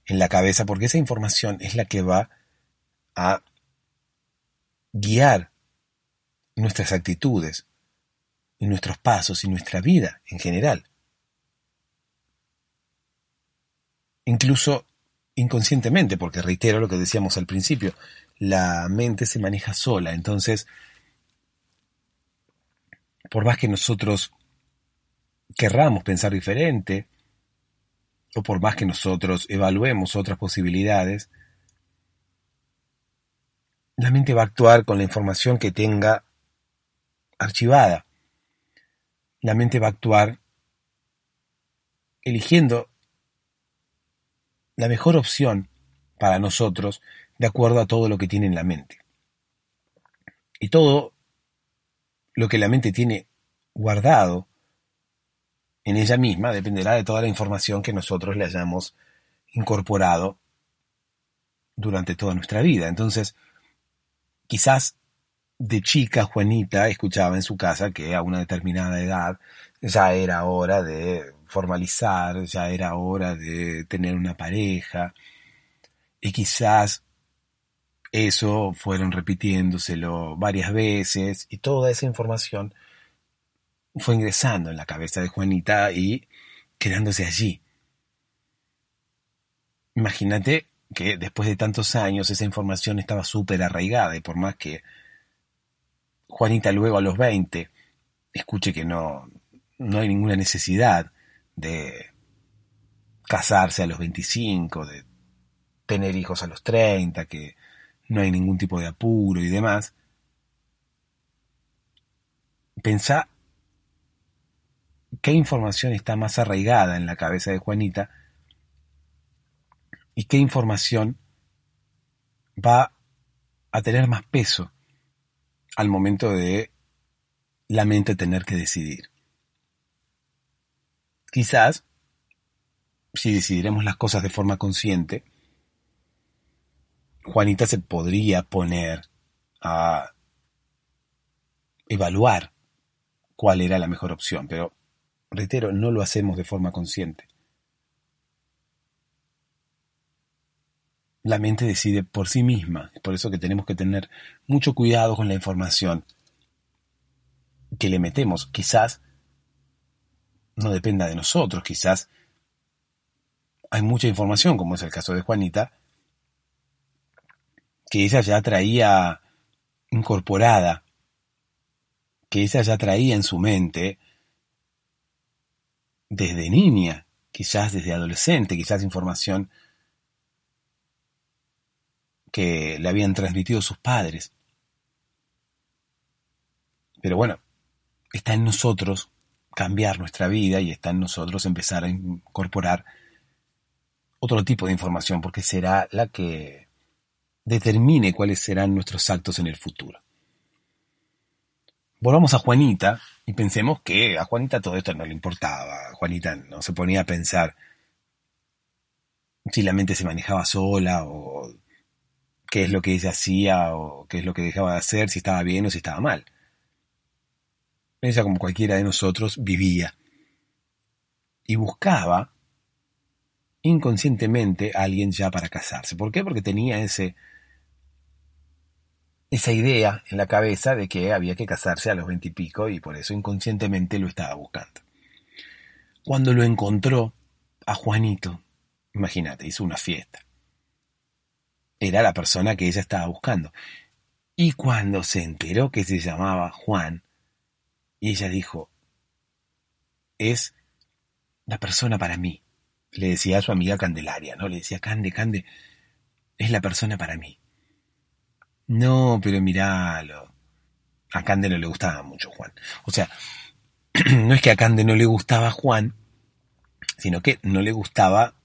en la cabeza, porque esa información es la que va a guiar nuestras actitudes y nuestros pasos y nuestra vida en general. Incluso inconscientemente, porque reitero lo que decíamos al principio, la mente se maneja sola, entonces, por más que nosotros querramos pensar diferente, o por más que nosotros evaluemos otras posibilidades, la mente va a actuar con la información que tenga archivada. La mente va a actuar eligiendo la mejor opción para nosotros de acuerdo a todo lo que tiene en la mente. Y todo lo que la mente tiene guardado en ella misma dependerá de toda la información que nosotros le hayamos incorporado durante toda nuestra vida. Entonces, Quizás de chica, Juanita escuchaba en su casa que a una determinada edad ya era hora de formalizar, ya era hora de tener una pareja, y quizás eso fueron repitiéndoselo varias veces, y toda esa información fue ingresando en la cabeza de Juanita y quedándose allí. Imagínate que después de tantos años esa información estaba súper arraigada y por más que Juanita luego a los 20 escuche que no, no hay ninguna necesidad de casarse a los 25, de tener hijos a los 30, que no hay ningún tipo de apuro y demás, pensá qué información está más arraigada en la cabeza de Juanita y qué información va a tener más peso al momento de la mente tener que decidir. Quizás, si decidiremos las cosas de forma consciente, Juanita se podría poner a evaluar cuál era la mejor opción, pero reitero, no lo hacemos de forma consciente. La mente decide por sí misma, es por eso que tenemos que tener mucho cuidado con la información que le metemos. Quizás no dependa de nosotros, quizás hay mucha información, como es el caso de Juanita, que ella ya traía incorporada, que ella ya traía en su mente desde niña, quizás desde adolescente, quizás información que le habían transmitido sus padres. Pero bueno, está en nosotros cambiar nuestra vida y está en nosotros empezar a incorporar otro tipo de información, porque será la que determine cuáles serán nuestros actos en el futuro. Volvamos a Juanita y pensemos que a Juanita todo esto no le importaba. Juanita no se ponía a pensar si la mente se manejaba sola o qué es lo que ella hacía o qué es lo que dejaba de hacer, si estaba bien o si estaba mal. Ella, como cualquiera de nosotros, vivía y buscaba inconscientemente a alguien ya para casarse. ¿Por qué? Porque tenía ese, esa idea en la cabeza de que había que casarse a los veintipico y, y por eso inconscientemente lo estaba buscando. Cuando lo encontró a Juanito, imagínate, hizo una fiesta era la persona que ella estaba buscando. Y cuando se enteró que se llamaba Juan, y ella dijo, es la persona para mí. Le decía a su amiga Candelaria, ¿no? Le decía, Cande, Cande, es la persona para mí. No, pero miralo. A Cande no le gustaba mucho Juan. O sea, no es que a Cande no le gustaba Juan, sino que no le gustaba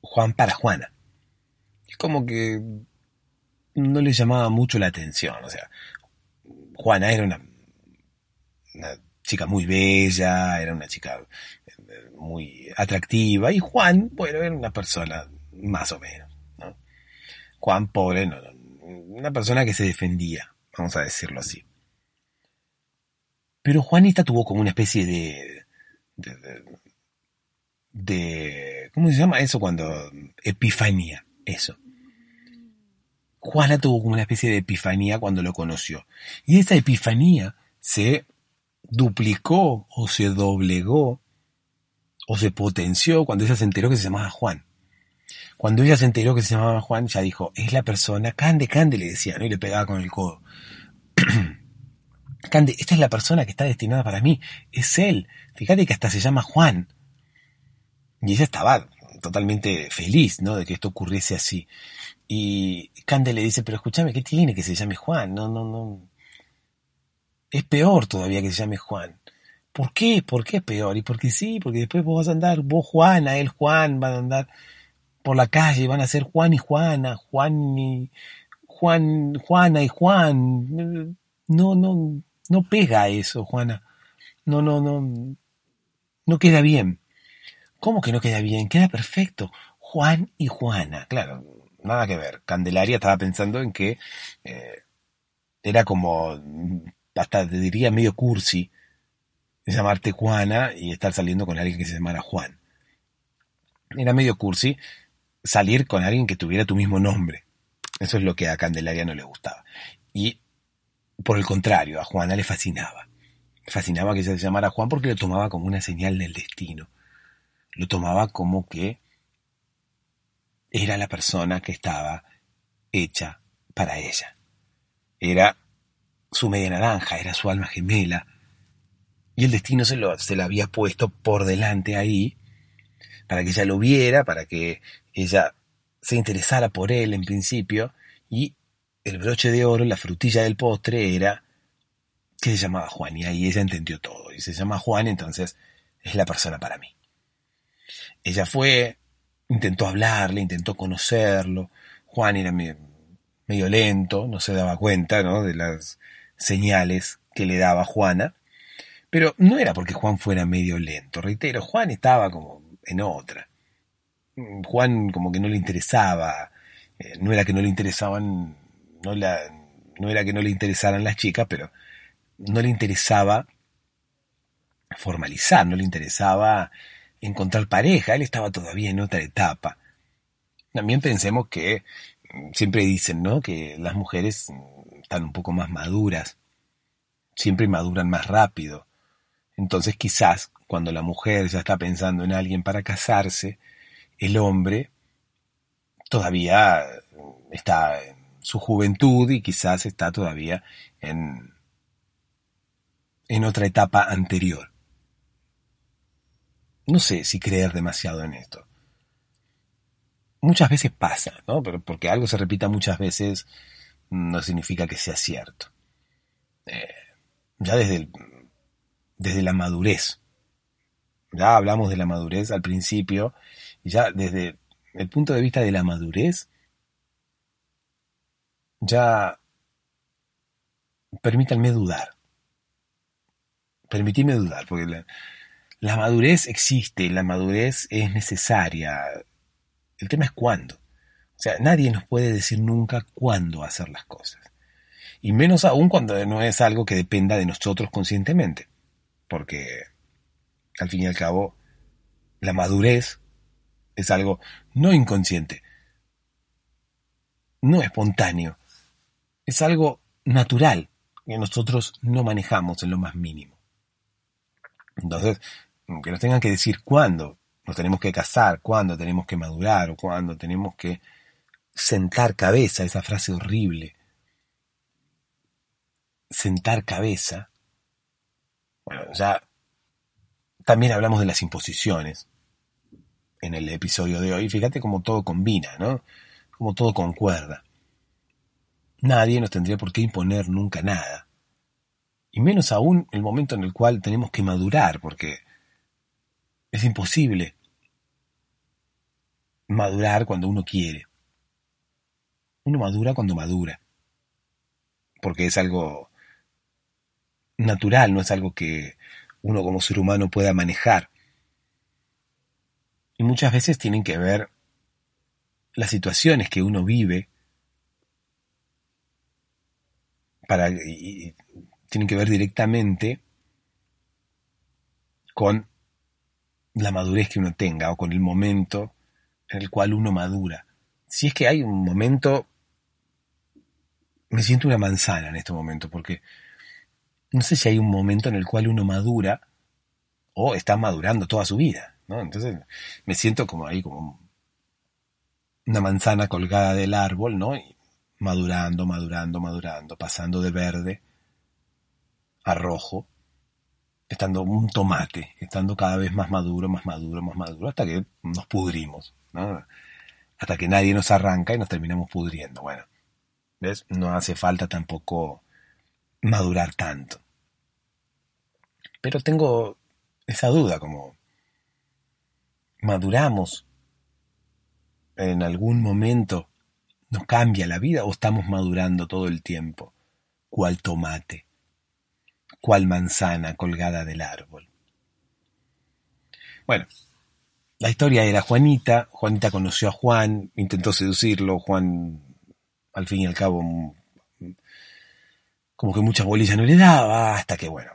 Juan para Juana como que no le llamaba mucho la atención. O sea, Juana era una, una chica muy bella, era una chica eh, muy atractiva, y Juan, bueno, era una persona más o menos. ¿no? Juan, pobre, no, una persona que se defendía, vamos a decirlo así. Pero Juanita tuvo como una especie de, de, de, de ¿cómo se llama eso cuando? Epifanía, eso. Juana tuvo como una especie de epifanía cuando lo conoció. Y esa epifanía se duplicó o se doblegó o se potenció cuando ella se enteró que se llamaba Juan. Cuando ella se enteró que se llamaba Juan, ya dijo, es la persona, Cande, Cande, le decía, ¿no? Y le pegaba con el codo. Cande, esta es la persona que está destinada para mí, es él. Fíjate que hasta se llama Juan. Y ella estaba totalmente feliz, ¿no? De que esto ocurriese así. Y Cande le dice, pero escúchame, ¿qué tiene que se llame Juan? No, no, no. Es peor todavía que se llame Juan. ¿Por qué? ¿Por qué es peor? Y porque sí, porque después vos vas a andar, vos Juana, él Juan, van a andar por la calle, van a ser Juan y Juana, Juan y Juan, Juana y Juan. No, no, no pega eso, Juana. No, no, no, no queda bien. ¿Cómo que no queda bien? Queda perfecto. Juan y Juana, claro, nada que ver. Candelaria estaba pensando en que eh, era como, hasta te diría medio cursi, llamarte Juana y estar saliendo con alguien que se llamara Juan. Era medio cursi salir con alguien que tuviera tu mismo nombre. Eso es lo que a Candelaria no le gustaba. Y por el contrario, a Juana le fascinaba. Fascinaba que se llamara Juan porque lo tomaba como una señal del destino. Lo tomaba como que era la persona que estaba hecha para ella. Era su media naranja, era su alma gemela. Y el destino se lo, se había puesto por delante ahí, para que ella lo viera, para que ella se interesara por él en principio, y el broche de oro, la frutilla del postre era que se llamaba Juan, y ahí ella entendió todo. Y se llama Juan, entonces es la persona para mí. Ella fue, intentó hablarle, intentó conocerlo. Juan era medio, lento, no se daba cuenta ¿no? de las señales que le daba Juana. Pero no era porque Juan fuera medio lento, reitero, Juan estaba como en otra. Juan como que no le interesaba, eh, no era que no le interesaban, no, la, no era que no le interesaran las chicas, pero no le interesaba formalizar, no le interesaba encontrar pareja, él estaba todavía en otra etapa. También pensemos que mm, siempre dicen, ¿no? Que las mujeres mm, están un poco más maduras, siempre maduran más rápido. Entonces quizás cuando la mujer ya está pensando en alguien para casarse, el hombre todavía está en su juventud y quizás está todavía en, en otra etapa anterior. No sé si creer demasiado en esto. Muchas veces pasa, ¿no? Pero porque algo se repita muchas veces no significa que sea cierto. Eh, ya desde, desde la madurez. Ya hablamos de la madurez al principio, ya desde el punto de vista de la madurez, ya permítanme dudar. Permitidme dudar, porque la, la madurez existe, la madurez es necesaria. El tema es cuándo. O sea, nadie nos puede decir nunca cuándo hacer las cosas. Y menos aún cuando no es algo que dependa de nosotros conscientemente. Porque, al fin y al cabo, la madurez es algo no inconsciente, no espontáneo, es algo natural que nosotros no manejamos en lo más mínimo. Entonces, que nos tengan que decir cuándo nos tenemos que casar, cuándo tenemos que madurar o cuándo tenemos que sentar cabeza, esa frase horrible. Sentar cabeza. Bueno, ya también hablamos de las imposiciones en el episodio de hoy. Fíjate cómo todo combina, ¿no? Cómo todo concuerda. Nadie nos tendría por qué imponer nunca nada. Y menos aún el momento en el cual tenemos que madurar, porque es imposible madurar cuando uno quiere. Uno madura cuando madura. Porque es algo natural, no es algo que uno como ser humano pueda manejar. Y muchas veces tienen que ver las situaciones que uno vive para y tienen que ver directamente con la madurez que uno tenga o con el momento en el cual uno madura. Si es que hay un momento, me siento una manzana en este momento, porque no sé si hay un momento en el cual uno madura o está madurando toda su vida, ¿no? Entonces me siento como ahí, como una manzana colgada del árbol, ¿no? madurando, madurando, madurando, pasando de verde a rojo, estando un tomate, estando cada vez más maduro, más maduro, más maduro, hasta que nos pudrimos, ¿no? Hasta que nadie nos arranca y nos terminamos pudriendo. Bueno, ¿ves? No hace falta tampoco madurar tanto. Pero tengo esa duda, como maduramos en algún momento, nos cambia la vida o estamos madurando todo el tiempo, cual tomate cual manzana colgada del árbol. Bueno, la historia era Juanita, Juanita conoció a Juan, intentó seducirlo, Juan al fin y al cabo como que mucha bolilla no le daba, hasta que, bueno,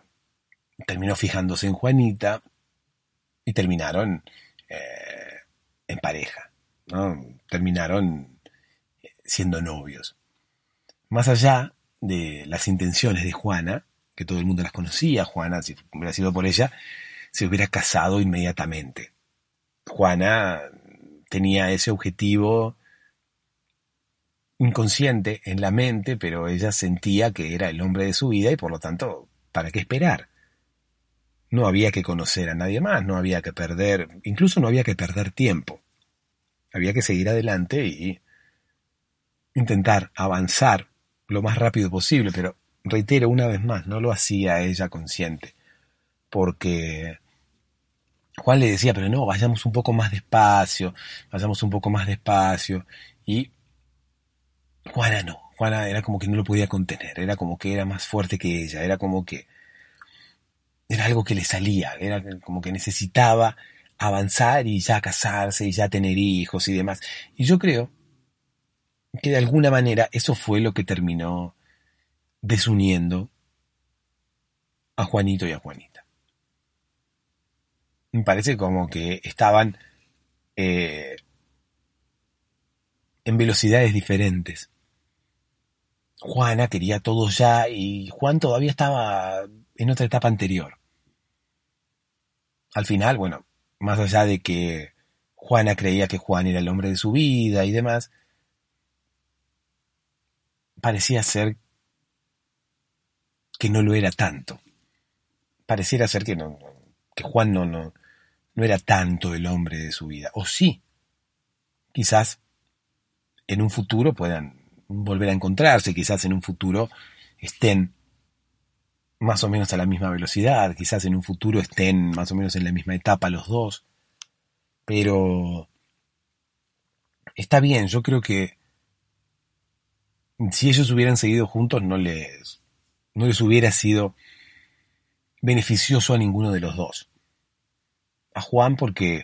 terminó fijándose en Juanita y terminaron eh, en pareja, ¿no? Terminaron siendo novios. Más allá de las intenciones de Juana, que todo el mundo las conocía, Juana, si hubiera sido por ella, se hubiera casado inmediatamente. Juana tenía ese objetivo inconsciente en la mente, pero ella sentía que era el hombre de su vida y por lo tanto, ¿para qué esperar? No había que conocer a nadie más, no había que perder, incluso no había que perder tiempo. Había que seguir adelante y intentar avanzar lo más rápido posible, pero reitero una vez más, no lo hacía ella consciente, porque Juan le decía, pero no, vayamos un poco más despacio, vayamos un poco más despacio, y Juana no, Juana era como que no lo podía contener, era como que era más fuerte que ella, era como que era algo que le salía, era como que necesitaba avanzar y ya casarse y ya tener hijos y demás. Y yo creo que de alguna manera eso fue lo que terminó desuniendo a Juanito y a Juanita. Me parece como que estaban eh, en velocidades diferentes. Juana quería todo ya y Juan todavía estaba en otra etapa anterior. Al final, bueno, más allá de que Juana creía que Juan era el hombre de su vida y demás, parecía ser que no lo era tanto. Pareciera ser que, no, que Juan no, no, no era tanto el hombre de su vida. O sí, quizás en un futuro puedan volver a encontrarse, quizás en un futuro estén más o menos a la misma velocidad, quizás en un futuro estén más o menos en la misma etapa los dos, pero está bien, yo creo que si ellos hubieran seguido juntos no les, no les hubiera sido beneficioso a ninguno de los dos. A Juan porque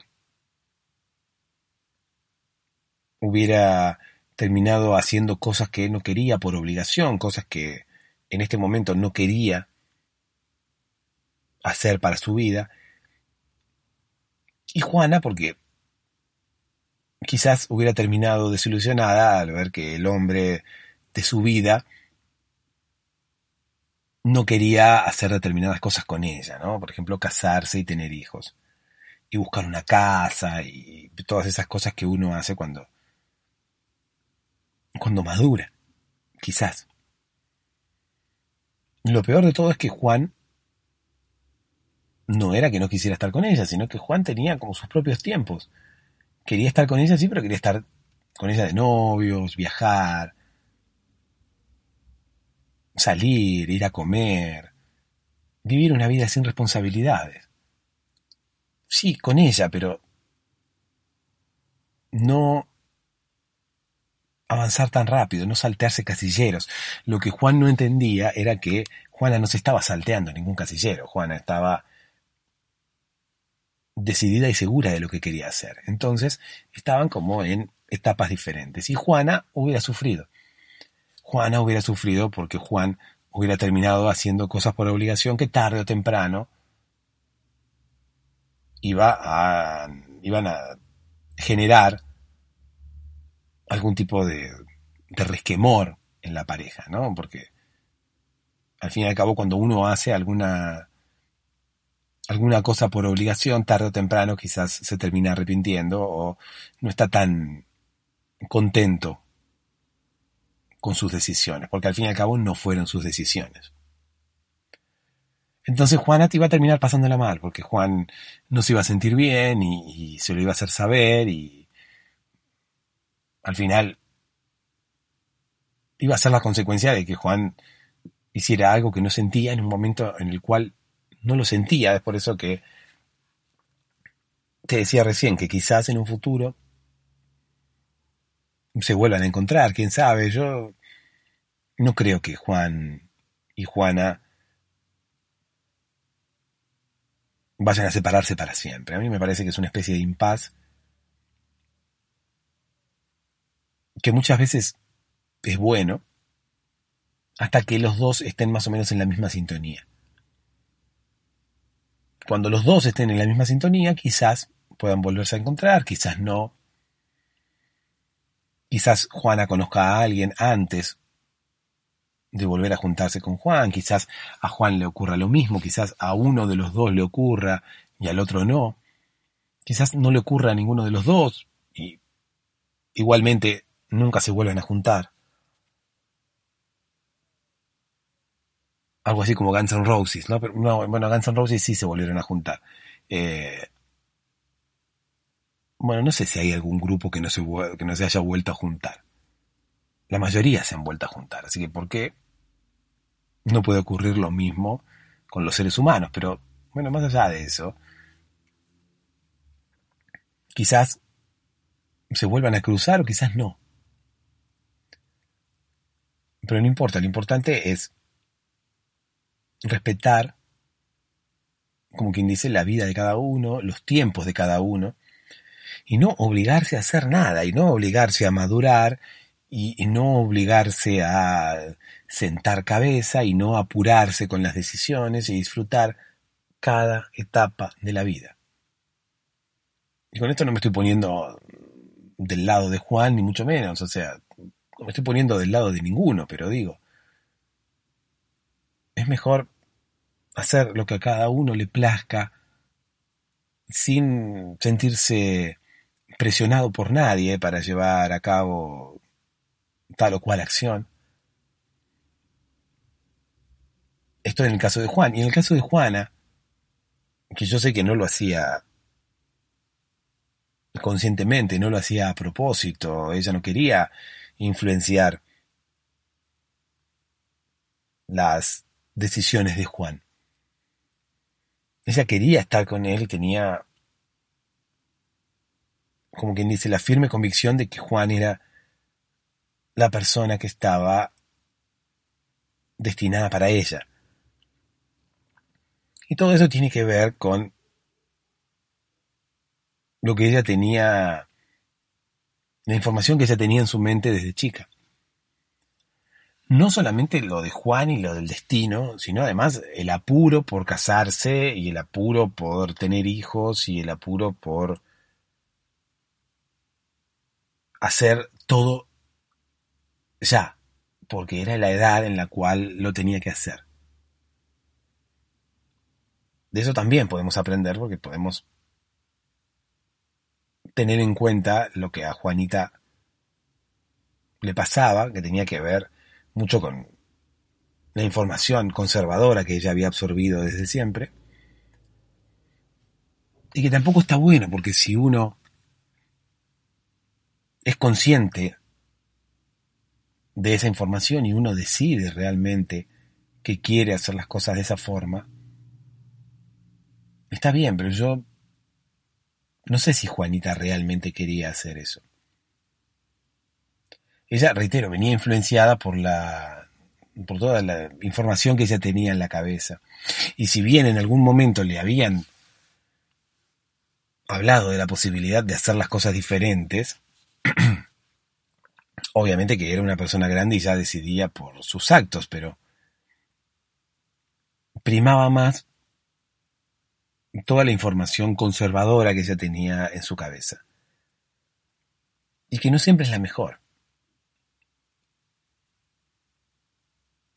hubiera terminado haciendo cosas que no quería por obligación, cosas que en este momento no quería hacer para su vida. Y Juana, porque quizás hubiera terminado desilusionada al ver que el hombre de su vida no quería hacer determinadas cosas con ella, ¿no? Por ejemplo, casarse y tener hijos. Y buscar una casa y todas esas cosas que uno hace cuando cuando madura, quizás. Lo peor de todo es que Juan no era que no quisiera estar con ella, sino que Juan tenía como sus propios tiempos. Quería estar con ella, sí, pero quería estar con ella de novios, viajar, salir, ir a comer, vivir una vida sin responsabilidades. Sí, con ella, pero no avanzar tan rápido, no saltearse casilleros. Lo que Juan no entendía era que Juana no se estaba salteando ningún casillero, Juana estaba decidida y segura de lo que quería hacer. Entonces estaban como en etapas diferentes. Y Juana hubiera sufrido. Juana hubiera sufrido porque Juan hubiera terminado haciendo cosas por obligación que tarde o temprano iba a, iban a generar algún tipo de, resquemor en la pareja, ¿no? Porque al fin y al cabo cuando uno hace alguna alguna cosa por obligación, tarde o temprano quizás se termina arrepintiendo o no está tan contento con sus decisiones, porque al fin y al cabo no fueron sus decisiones. Entonces Juana te iba a terminar pasándola mal, porque Juan no se iba a sentir bien y, y se lo iba a hacer saber y al final iba a ser la consecuencia de que Juan hiciera algo que no sentía en un momento en el cual no lo sentía. Es por eso que te decía recién que quizás en un futuro se vuelvan a encontrar, quién sabe. Yo no creo que Juan y Juana vayan a separarse para siempre. A mí me parece que es una especie de impas que muchas veces es bueno, hasta que los dos estén más o menos en la misma sintonía. Cuando los dos estén en la misma sintonía, quizás puedan volverse a encontrar, quizás no. Quizás Juana conozca a alguien antes de volver a juntarse con Juan, quizás a Juan le ocurra lo mismo, quizás a uno de los dos le ocurra y al otro no. Quizás no le ocurra a ninguno de los dos y igualmente nunca se vuelven a juntar. Algo así como Guns N' Roses, ¿no? Pero, no bueno, Guns N' Roses sí se volvieron a juntar. Eh, bueno, no sé si hay algún grupo que no, se, que no se haya vuelto a juntar. La mayoría se han vuelto a juntar, así que ¿por qué no puede ocurrir lo mismo con los seres humanos? Pero bueno, más allá de eso, quizás se vuelvan a cruzar o quizás no. Pero no importa, lo importante es respetar, como quien dice, la vida de cada uno, los tiempos de cada uno, y no obligarse a hacer nada, y no obligarse a madurar, y, no obligarse a sentar cabeza, y no apurarse con las decisiones, y disfrutar cada etapa de la vida. Y con esto no me estoy poniendo del lado de Juan, ni mucho menos, o sea, no me estoy poniendo del lado de ninguno, pero digo, es mejor hacer lo que a cada uno le plazca sin sentirse presionado por nadie para llevar a cabo tal o cual acción. Esto en el caso de Juan. Y en el caso de Juana, que yo sé que no lo hacía conscientemente, no lo hacía a propósito, ella no quería influenciar las decisiones de Juan. Ella quería estar con él, tenía, como quien dice, la firme convicción de que Juan era la persona que estaba destinada para ella. Y todo eso tiene que ver con lo que ella tenía, la información que ella tenía en su mente desde chica no solamente lo de Juan y lo del destino, sino además el apuro por casarse y el apuro por tener hijos y el apuro por hacer todo ya, porque era la edad en la cual lo tenía que hacer. De eso también podemos aprender porque podemos tener en cuenta lo que a Juanita le pasaba, que tenía que ver mucho con la información conservadora que ella había absorbido desde siempre. Y que tampoco está bueno, porque si uno es consciente de esa información y uno decide realmente que quiere hacer las cosas de esa forma, está bien, pero yo no sé si Juanita realmente quería hacer eso. Ella, reitero, venía influenciada por la por toda la información que ella tenía en la cabeza. Y si bien en algún momento le habían hablado de la posibilidad de hacer las cosas diferentes, obviamente que era una persona grande y ya decidía por sus actos, pero primaba más toda la información conservadora que ella tenía en su cabeza. Y que no siempre es la mejor.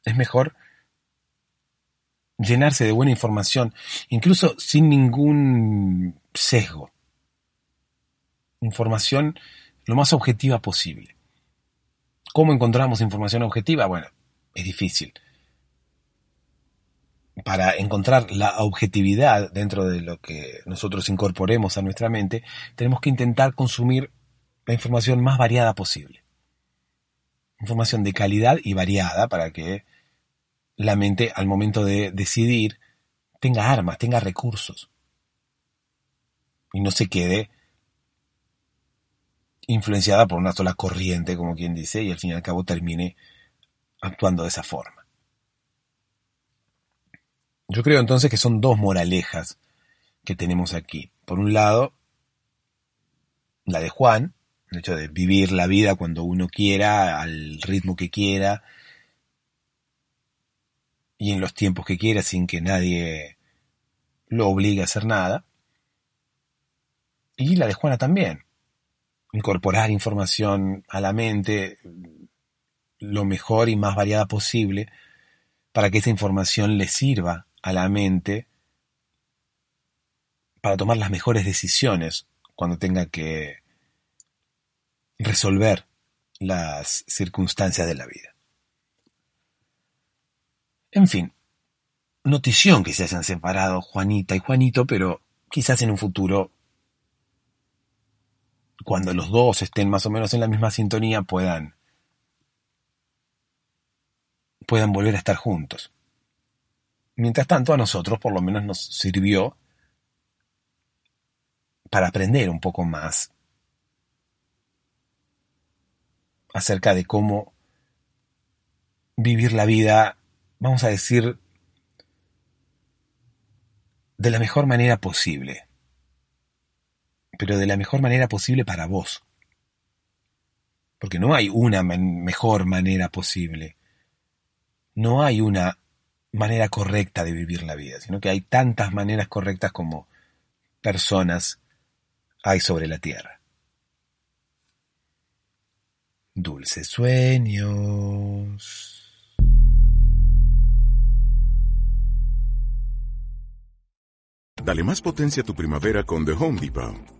Es mejor llenarse de buena información, incluso sin ningún sesgo. Información lo más objetiva posible. ¿Cómo encontramos información objetiva? Bueno, es difícil. Para encontrar la objetividad dentro de lo que nosotros incorporemos a nuestra mente, tenemos que intentar consumir la información más variada posible información de calidad y variada para que la mente al momento de decidir tenga armas, tenga recursos y no se quede influenciada por una sola corriente, como quien dice, y al fin y al cabo termine actuando de esa forma. Yo creo entonces que son dos moralejas que tenemos aquí. Por un lado, la de Juan, el hecho de vivir la vida cuando uno quiera, al ritmo que quiera, y en los tiempos que quiera sin que nadie lo obligue a hacer nada. Y la de Juana también. Incorporar información a la mente lo mejor y más variada posible para que esa información le sirva a la mente para tomar las mejores decisiones cuando tenga que resolver las circunstancias de la vida. En fin, notición que se hayan separado Juanita y Juanito, pero quizás en un futuro, cuando los dos estén más o menos en la misma sintonía, puedan, puedan volver a estar juntos. Mientras tanto, a nosotros por lo menos nos sirvió para aprender un poco más acerca de cómo vivir la vida, vamos a decir, de la mejor manera posible. Pero de la mejor manera posible para vos. Porque no hay una mejor manera posible. No hay una manera correcta de vivir la vida, sino que hay tantas maneras correctas como personas hay sobre la tierra. Dulces sueños. Dale más potencia a tu primavera con The Home Depot.